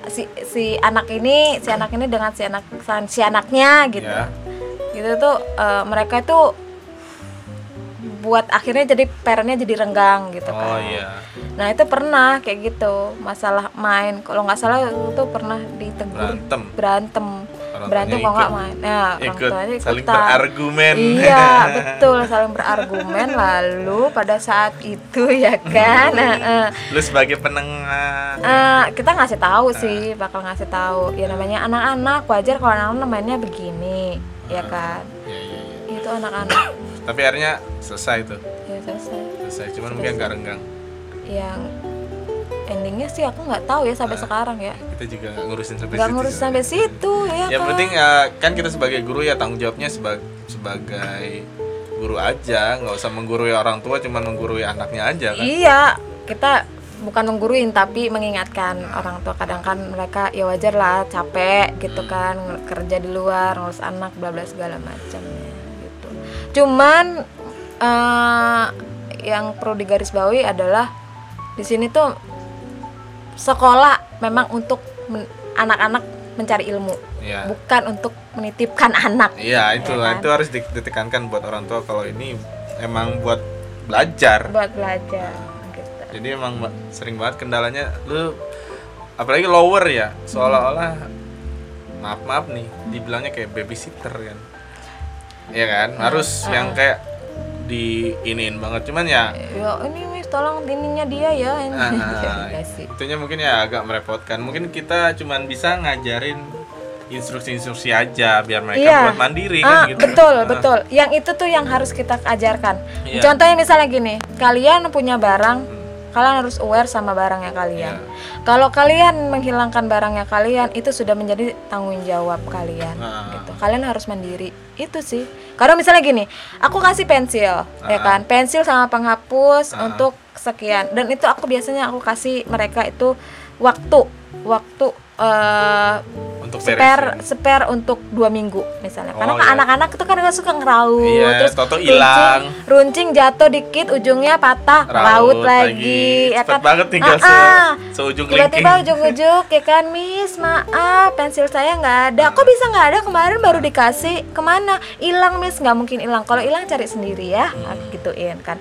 si si anak ini si anak ini dengan si anak si anaknya gitu Ya. gitu tuh eh, mereka itu buat akhirnya jadi parentnya jadi renggang gitu oh kan. iya. Nah itu pernah kayak gitu masalah main. Kalau nggak salah itu pernah ditegur Berantem. berantem. Orang berantem tuanya kalau nggak main? Nah orang ikut tuanya saling ikutan. berargumen. Iya [laughs] betul saling berargumen. Lalu pada saat itu ya kan? Eh, lu sebagai penengah. Eh, kita ngasih tahu sih bakal ngasih tahu. Ya namanya anak-anak wajar kalau anak-anak mainnya begini ya kan? Iya, iya, iya. Itu anak-anak. [coughs] Tapi akhirnya selesai tuh ya selesai. Selesai cuman mungkin nggak renggang. Yang endingnya sih aku nggak tahu ya sampai sekarang ya. kita juga ngurusin sampai nggak situ ngurus juga. sampai situ ya yang kan? penting ya kan kita sebagai guru ya tanggung jawabnya sebagai sebagai guru aja. Nggak usah menggurui orang tua cuman menggurui anaknya aja kan? Iya kita bukan mengguruin tapi mengingatkan orang tua. Kadang kan mereka ya wajar lah capek gitu kan kerja di luar ngurus anak bla bla segala gitu cuman eh, yang perlu digarisbawahi adalah di sini tuh sekolah memang untuk men- anak-anak mencari ilmu Iya. bukan untuk menitipkan anak Iya itu Ya kan? itu harus di- ditekankan buat orang tua kalau ini emang buat belajar. buat belajar gitu. Jadi emang sering banget kendalanya lu apalagi lower ya seolah-olah maaf maaf nih dibilangnya kayak babysitter kan. Iya kan? Harus Ah, yang kayak di iniin banget. Cuman ya ya ini mis tolong ininya dia ya ini. Ah, Enggak [laughs] sih. Itunya mungkin ya agak merepotkan. Mungkin kita cuman bisa ngajarin instruksi-instruksi aja biar mereka Iya. buat mandiri Ah, kan gitu. betul Ah. betul. Yang itu tuh yang harus kita ajarkan. Iya. contohnya misalnya gini kalian punya barang kalian harus aware sama barangnya kalian Iya. kalau kalian menghilangkan barangnya kalian itu sudah menjadi tanggung jawab kalian Ah. gitu kalian harus mandiri itu sih karena misalnya gini aku kasih pensil ya Ah. kan pensil sama penghapus Ah. untuk sekian dan itu aku biasanya aku kasih mereka itu waktu waktu eh, untuk spare beresin. spare untuk dua minggu misalnya. Karena Oh, kan iya. anak-anak itu kan nggak suka ngeraut Iya, terus toto runcing- hilang. runcing jatuh dikit ujungnya patah raut, lagi, ya Cepet kan? banget tinggal Ah, ah. se seujung tiba-tiba ujuk-ujuk ya kan miss? Maaf pensil saya nggak ada. Kok bisa nggak ada? Kemarin baru dikasih. Ke mana? Hilang miss. Nggak mungkin hilang. Kalau hilang cari sendiri ya. Hmm. aku gituin kan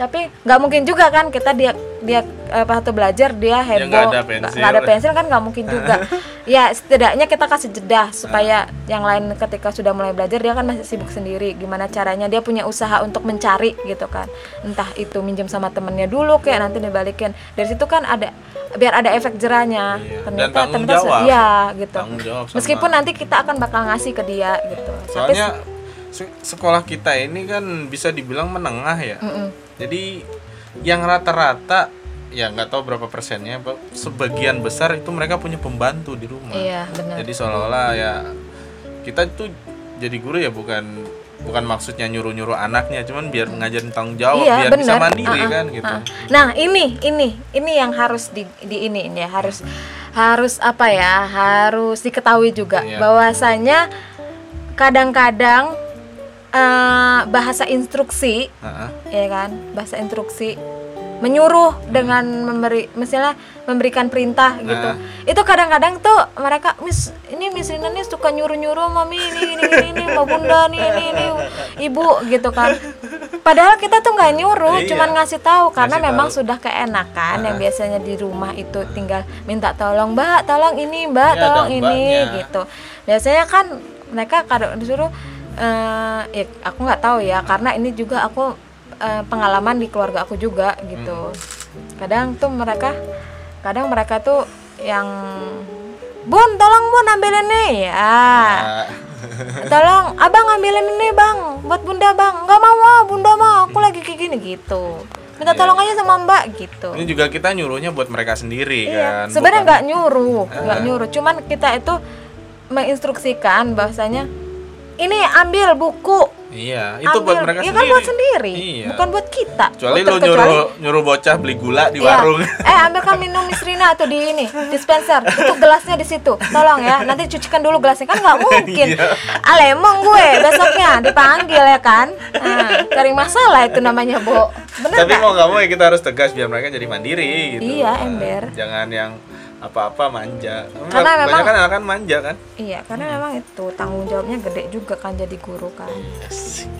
tapi nggak mungkin juga kan kita dia dia eh, pas waktu belajar dia heboh nggak ada pensil. ada pensil kan nggak mungkin juga [laughs] ya setidaknya kita kasih jeda supaya yang lain ketika sudah mulai belajar dia kan masih sibuk sendiri gimana caranya dia punya usaha untuk mencari gitu kan entah itu minjem sama temennya dulu kayak nanti dibalikin dari situ kan ada biar ada efek jerahnya Iya. Ternyata ternyata jawab. iya gitu Tanggung jawab sama- meskipun nanti kita akan bakal ngasih ke dia gitu Tapi Soalnya se- sekolah kita ini kan bisa dibilang menengah ya. Mm-mm. Jadi yang rata-rata ya nggak tahu berapa persennya, sebagian besar itu mereka punya pembantu di rumah. iya benar Jadi seolah-olah ya kita itu jadi guru ya bukan bukan maksudnya nyuruh-nyuruh anaknya, cuman biar ngajarin tanggung jawab, iya biar bisa benar mandiri Ah, ah, kan gitu. ah. nah ini ini ini yang harus di, di ini ini ya harus harus apa ya harus diketahui juga Iya. bahwasanya kadang-kadang eh, bahasa instruksi Heeh. ya kan bahasa instruksi menyuruh dengan memberi misalnya memberikan perintah gitu Nah. itu kadang-kadang tuh mereka mis ini Miss Rina nih suka nyuruh-nyuruh mami ini ini ini, ini mbak bunda nih ini ini [laughs] ibu gitu kan padahal kita tuh nggak nyuruh Iya. cuman ngasih tahu karena Ngasih memang tahu. sudah keenakan yang biasanya di rumah itu tinggal minta tolong mbak tolong ini mbak ada tolong ini mbaknya. gitu biasanya kan mereka kadang disuruh eh ya aku nggak tahu ya karena ini juga aku eh, pengalaman di keluarga aku juga gitu. Kadang tuh mereka kadang mereka tuh yang bun tolong bun ambilin nih ya. Nah, [laughs] tolong abang ambilin ini bang buat bunda bang. Nggak mau ah bunda mah aku lagi kayak gini gitu. Minta tolong aja sama mbak gitu. Ini juga kita nyuruhnya buat mereka sendiri Iya, kan. sebenarnya nggak nyuruh, nggak nyuruh. Cuman kita itu menginstruksikan bahwasanya ini ambil buku. Iya, itu ambil. buat mereka Iya sendiri. kan buat sendiri, Iya. bukan buat kita. Kecuali lu nyuruh nyuruh bocah beli gula di Iya. warung. Eh ambilkan minum Miss Rina atau di ini dispenser. Itu gelasnya di situ. Tolong ya. Nanti cucikan dulu gelasnya kan nggak mungkin. Iya. Alemong gue besoknya dipanggil ya kan. Nah, cari masalah itu namanya Bu. Bener Tapi nggak? mau nggak mau ya kita harus tegas biar mereka jadi mandiri gitu. Iya, Nah, ember. Jangan yang apa-apa manja. Karena Banyak memang- kan anak kan manja kan. Iya, karena memang itu tanggung jawabnya gede juga kan jadi guru kan.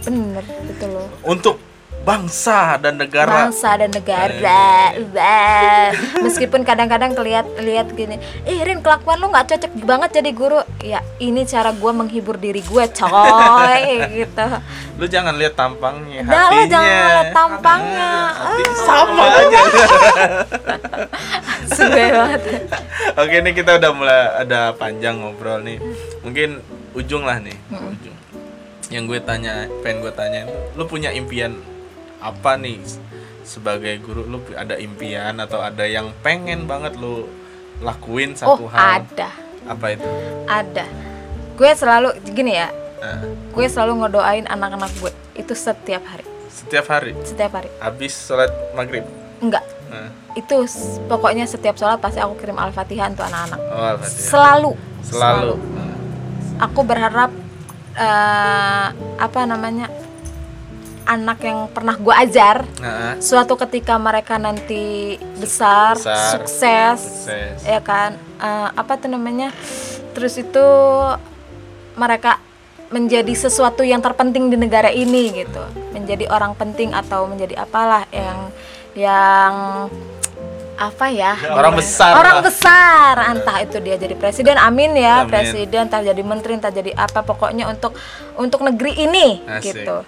Bener, itu loh. Untuk bangsa dan negara. bangsa dan negara Wah. meskipun kadang-kadang kelihat lihat gini ih Rin kelakuan lu nggak cocok banget jadi guru ya ini cara gue menghibur diri gue coy [laughs] gitu Lu jangan lihat tampangnya, Udah, lu hatinya. jangan lihat tampangnya. Hati Ah. sama aja. [laughs] [laughs] suwe banget Oke, ini kita udah mulai ada panjang ngobrol nih. Mungkin ujung lah nih, ujung. Yang gue tanya, pengen gue tanya itu, lu punya impian apa nih sebagai guru? Lu ada impian atau ada yang pengen banget lu lakuin oh satu hal? ada Apa itu? ada gue selalu gini ya Nah, gue selalu ngedoain anak-anak gue itu setiap hari setiap hari, setiap hari habis sholat maghrib. enggak Nah, itu pokoknya setiap sholat pasti aku kirim al-fatihah untuk anak-anak oh, Al-Fatihah. selalu Selalu. Nah, aku berharap eh, apa namanya anak yang pernah gue ajar Nah, suatu ketika mereka nanti besar, Besar, sukses, sukses. ya kan? Eh, apa tuh namanya? Terus itu mereka menjadi sesuatu yang terpenting di negara ini gitu. Menjadi orang penting atau menjadi apalah yang yang apa ya? Orang besar orang lah. besar. Entah itu dia jadi presiden amin ya Amin. presiden entah jadi menteri entah jadi apa pokoknya untuk untuk negeri ini Asik. gitu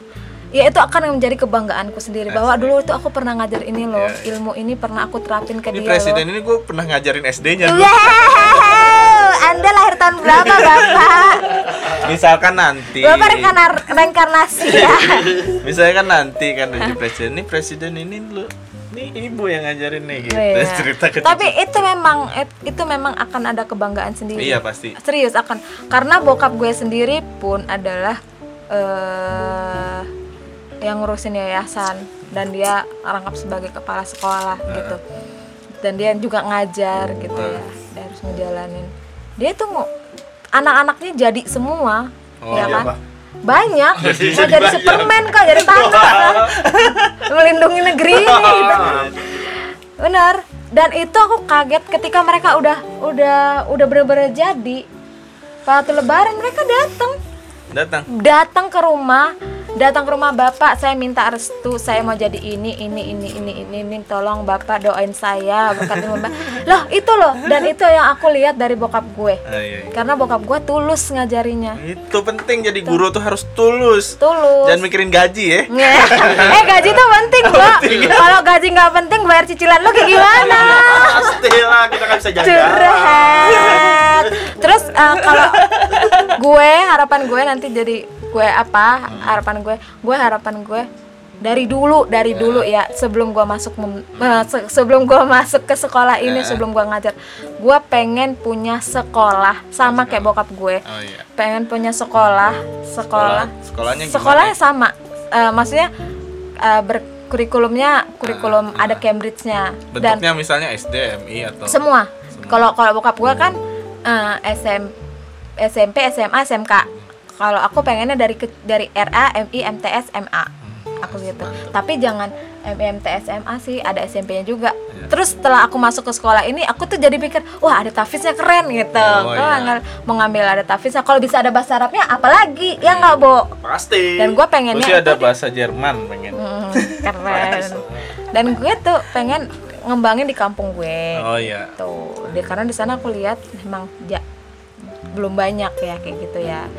ya itu akan menjadi kebanggaanku sendiri bahwa dulu itu aku pernah ngajar ini loh Iya, iya. ilmu ini pernah aku terapin ke ini dia presiden loh. ini gue pernah ngajarin SD-nya wow anda lahir tahun berapa bapak? Misalkan nanti. bapak reinkarna- reinkarnasi ya. [laughs] Misalnya kan nanti kan jadi presiden. Ini presiden ini lu nih ibu yang ngajarin nih gitu. Iya. cerita ke tapi itu memang itu memang akan ada kebanggaan sendiri. Iya pasti. Serius akan. Karena bokap gue sendiri pun adalah eh yang ngurusin yayasan dan dia rangkap sebagai kepala sekolah gitu. Dan dia juga ngajar gitu ya dia harus ngejalanin. Dia tuh mau anak-anaknya jadi semua Oh, ya iya, kan? Banyak. Jadi- mau jadi jadi. Superman kok jadi kan? [laughs] melindungi negeri ini [laughs] gitu. benar. Dan itu aku kaget ketika mereka udah udah udah bener-bener jadi. Waktu lebaran mereka datang datang datang ke rumah datang ke rumah bapak saya minta restu. Saya mau jadi ini ini ini ini ini, ini. tolong bapak doain saya berkatin bapak loh itu loh. Dan itu yang aku lihat dari bokap gue. Ah, iya, iya. karena bokap gue tulus ngajarinya. Itu penting jadi guru tuh harus tulus. Tulus. Jangan mikirin gaji ya. [laughs] Eh gaji tuh penting mbak. kalau gaji nggak penting bayar cicilan. Lo kayak gimana? [laughs] Pastilah kita kan bisa jajan. curhat. Terus eh, kalau [laughs] gue harapan gue nanti jadi gue apa harapan gue gue harapan gue dari dulu dari dulu ya sebelum gue masuk mem- eh, se- sebelum gue masuk ke sekolah ini sebelum gue ngajar gue pengen punya sekolah sama kayak bokap gue. Oh iya. Pengen punya sekolah sekolah sekolahnya gimana? sekolahnya sama. Eh, maksudnya eh, berkurikulumnya kurikulum ada Cambridge-nya. Dan bentuknya misalnya SD MI atau semua. Kalau kalau bokap gua kan eh, SM, SMP SMA SMK kalau aku pengennya dari ke- dari RA MI MTS MA aku gitu. Tapi jangan MI MTS MA sih ada SMP-nya juga. Iya. terus setelah aku masuk ke sekolah ini aku tuh jadi pikir wah ada tafiznya keren gitu. Oh, Kalau iya. nggak- mau ngambil ada tafiznya kalau bisa ada bahasa Arabnya apalagi? Ya nggak bo? Pasti. dan gua Gue pengennya sih ada bahasa Jerman pengen. Hmm, [laughs] keren. Dan gue tuh pengen ngembangin di kampung gue. Oh iya. Tuh di, karena di sana aku lihat memang ja, belum banyak ya kayak gitu ya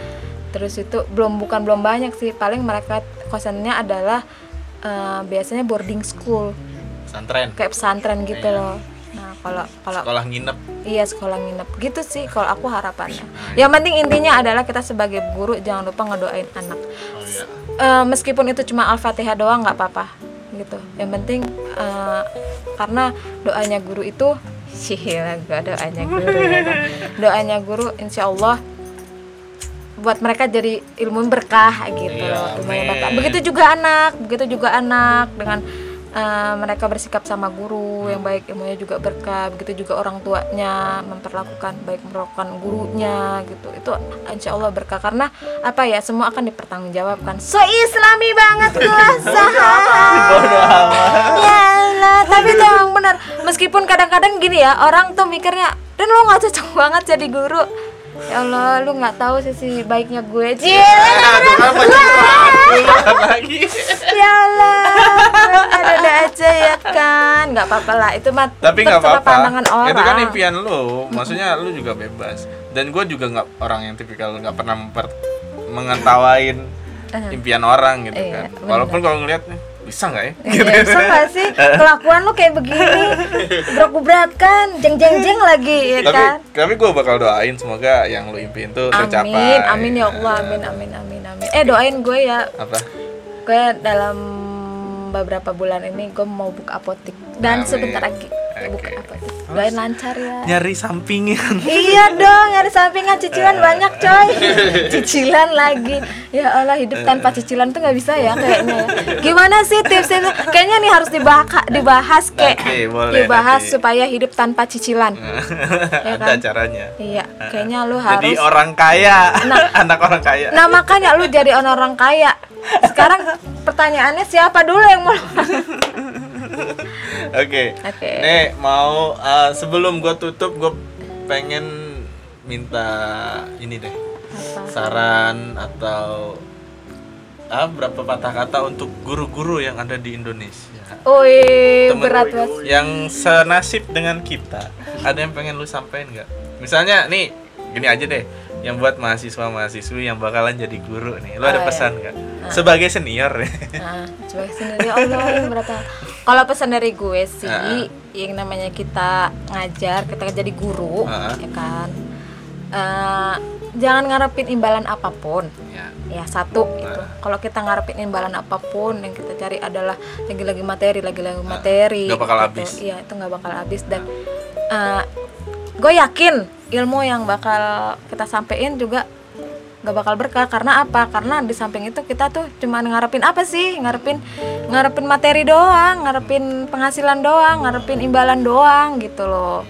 terus itu belum bukan belum banyak sih. Paling mereka kosannya adalah eh, biasanya boarding school. Pesantren? Kayak pesantren gitu Iya. loh. Nah kalau kalau sekolah nginep? Iya sekolah nginep. Gitu sih kalau aku harapannya. Yang penting intinya adalah kita sebagai guru jangan lupa ngedoain anak. Oh iya. Eh, meskipun itu cuma al-fatihah doang nggak apa-apa gitu. Yang penting eh, karena doanya guru itu [laughs] Gila, gua doanya guru ya kan. [laughs] doanya guru insya Allah buat mereka jadi ilmu berkah gitu. Loh ilmu yang berkah. Begitu juga anak begitu juga anak dengan eh, mereka bersikap sama guru yang baik ilmunya juga berkah. Begitu juga orang tuanya memperlakukan baik memperlakukan gurunya gitu. Itu insya Allah berkah. Karena apa ya? Semua akan dipertanggungjawabkan. So islami banget [laughs] gua ya Allah tapi itu emang benar. Meskipun kadang-kadang gini ya orang tuh mikirnya dan lo nggak cocok banget jadi guru ya Allah lu nggak tahu sisi baiknya gue. Cile [laughs] lagi. Ya Allah ada-ada aja ya kan. Nggak apa-apa lah itu mah tapi nggak apa-apa. pandangan orang. Itu kan impian lu. Maksudnya lu juga bebas. Dan gue juga nggak orang yang tipikal nggak pernah memper mengetawain impian orang gitu Iya, kan. walaupun kalau ngeliat "Eh, bisa nggak ya? Iya, bisa nggak sih? [laughs] Kelakuan lu kayak begini. Berat kan? Jeng jeng jeng lagi ya tapi kan? tapi gue bakal doain semoga yang lu impiin tuh tercapai. amin amin ya Allah. Amin amin amin amin. Eh doain gue ya. Apa? Gue dalam beberapa bulan ini gue mau buka apotik. Dan Amin. sebentar lagi buka Oke. apotik doain lancar ya. Nyari sampingan. Iya dong nyari sampingan. Cicilan banyak coy. Cicilan lagi. Ya Allah hidup tanpa cicilan tuh nggak bisa ya kayaknya ya. Gimana sih tipsnya? Kayaknya nih harus dibahas dibahas kayak Nanti, boleh, dibahas nanti. supaya hidup tanpa cicilan. Ya ada kan? caranya. Iya kayaknya lu harus jadi orang kaya. [laughs] Anak orang kaya. Nah makanya lu jadi orang kaya. Sekarang pertanyaannya siapa dulu yang mau? [laughs] [laughs] Oke. Oke. Nih mau uh, sebelum gue tutup gue pengen minta ini deh. Saran atau ah berapa patah kata untuk guru-guru yang ada di Indonesia. Temen berat banget. yang senasib dengan kita. Ada yang pengen lu sampein nggak? Misalnya nih gini aja deh. Yang buat mahasiswa mahasiswi yang bakalan jadi guru nih. Lu ada Oh, iya. pesan nggak sebagai senior. Nah, coba sendiri Allah yang berat. Kalau pesan dari gue sih, Ah. yang namanya kita ngajar, kita jadi guru, Ah. ya kan. Eh, jangan ngarepin imbalan apa pun. ya Ya satu itu. Kalau kita ngarepin imbalan apa pun yang kita cari adalah lagi-lagi materi, lagi-lagi materi. nggak bakal gitu. habis. Iya, itu nggak bakal habis dan eh, gue yakin ilmu yang bakal kita sampein juga nggak bakal berkah karena apa? Karena di samping itu kita tuh cuma ngarepin apa sih? Ngarepin ngarepin materi doang, ngarepin penghasilan doang, ngarepin imbalan doang gitu loh.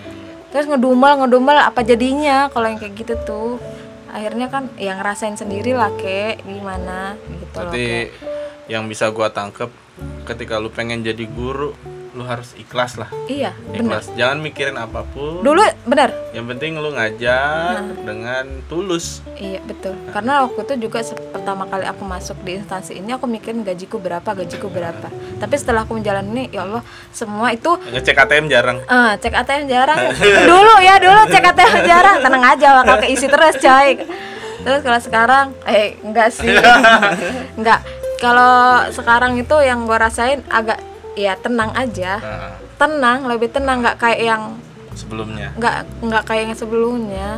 Terus ngedumel ngedumel apa jadinya kalau yang kayak gitu tuh? Akhirnya kan yang ngerasain sendiri lah kek gimana gitu loh. Berarti Kek. yang bisa gua tangkep ketika lu pengen jadi guru lu harus ikhlas lah iya ikhlas jangan mikirin apa pun dulu benar yang penting lu ngajar dengan tulus Iya betul. Karena waktu itu juga pertama kali aku masuk di instansi ini aku mikirin gajiku berapa, gajiku berapa. Tapi setelah aku menjalani, ya Allah, semua itu ngecek ATM jarang eh, cek ATM jarang. [laughs] dulu ya dulu cek ATM jarang. Tenang aja bakal keisi terus coy. Terus kalau sekarang, eh enggak sih, [laughs] enggak. Kalau sekarang itu yang gue rasain agak ya tenang aja, Nah, tenang, lebih tenang, nggak kayak yang sebelumnya. Nggak nggak kayak yang sebelumnya.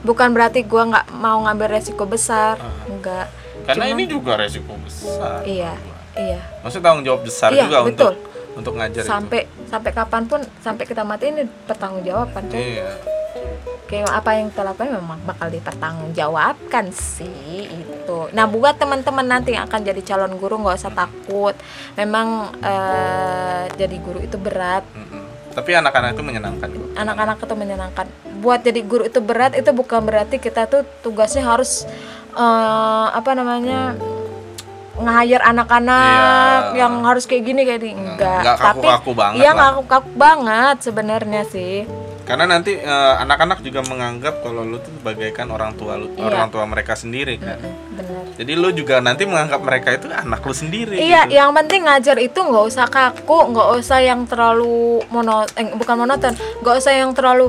Bukan berarti gua nggak mau ngambil resiko besar nggak. Karena Cuma- ini juga resiko besar. Iya iya. Maksudnya tanggung jawab besar Iya, juga betul. untuk untuk ngajar sampai sampai kapan pun sampai kita mati ini pertanggungjawaban itu coy kayak apa yang kita lakukan memang bakal dipertanggungjawabkan sih itu nah buat teman-teman nanti yang akan jadi calon guru nggak usah takut memang eh, jadi guru itu berat Mm-mm. tapi anak-anak itu menyenangkan anak-anak itu menyenangkan. Buat jadi guru itu berat itu bukan berarti kita tuh tugasnya harus eh, apa namanya nge-hire anak-anak Iya. yang harus kayak gini kayak gini enggak. nggak Tapi kaku-kaku banget Iya nggak kaku banget sebenarnya sih. Karena nanti eh, anak-anak juga menganggap kalau lu tuh bagaikan orang tua lu Iya. orang tua mereka sendiri kan Bener. jadi lu juga nanti menganggap mereka itu anak lu sendiri Iya, gitu. yang penting ngajar itu nggak usah kaku, nggak usah yang terlalu mono, eh, bukan monoton, nggak usah yang terlalu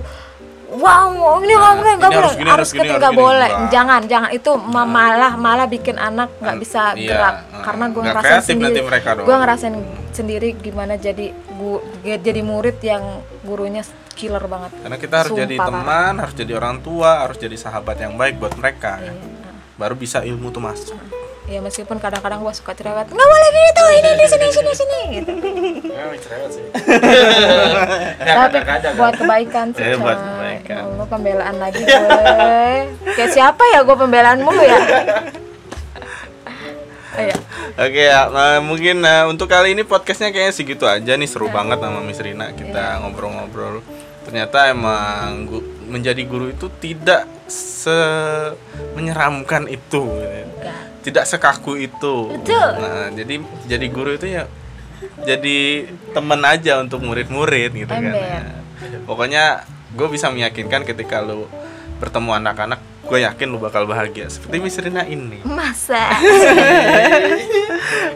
wow ini nggak boleh nggak Nah, boleh harus gini, harus gini, nggak gini. boleh Enggak. jangan jangan itu ma- malah malah bikin anak nggak bisa Iya, gerak eh, karena gue ngerasain sendiri gue ngerasain sendiri gimana jadi gu- jadi murid yang gurunya killer banget. Karena kita harus Sumpah, jadi parah. teman harus jadi orang tua harus jadi sahabat yang baik buat mereka. Iya, ya. baru bisa ilmu tuh masuk ya meskipun kadang-kadang gue suka cerewet nggak boleh gitu ini di sini sini sini gitu. [laughs] Tapi buat kebaikan sih Eh, buat kebaikan. Ya Allah pembelaan lagi gue kayak siapa ya gue pembelaan mulu ya? [laughs] Oh, iya. Oke ya, nah, mungkin nah, untuk kali ini podcastnya kayaknya segitu aja nih. Seru banget sama Miss Rina. Kita ngobrol-ngobrol. Ternyata emang gu- menjadi guru itu tidak se menyeramkan itu, gitu. Enggak. tidak sekaku itu. Betul. Nah, jadi jadi guru itu ya jadi teman aja untuk murid-murid gitu kan. Nah, pokoknya gue bisa meyakinkan ketika lu bertemu anak-anak, gue yakin lu bakal bahagia seperti Miss Rina ini. masa [laughs]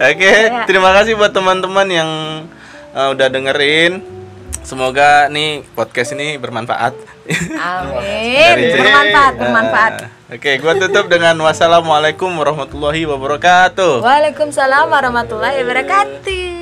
Oke, Ya. terima kasih buat teman-teman yang uh, udah dengerin. Semoga nih podcast ini bermanfaat. amin Dari- bermanfaat bermanfaat Uh, Oke, gua tutup dengan wassalamualaikum warahmatullahi wabarakatuh. Waalaikumsalam warahmatullahi wabarakatuh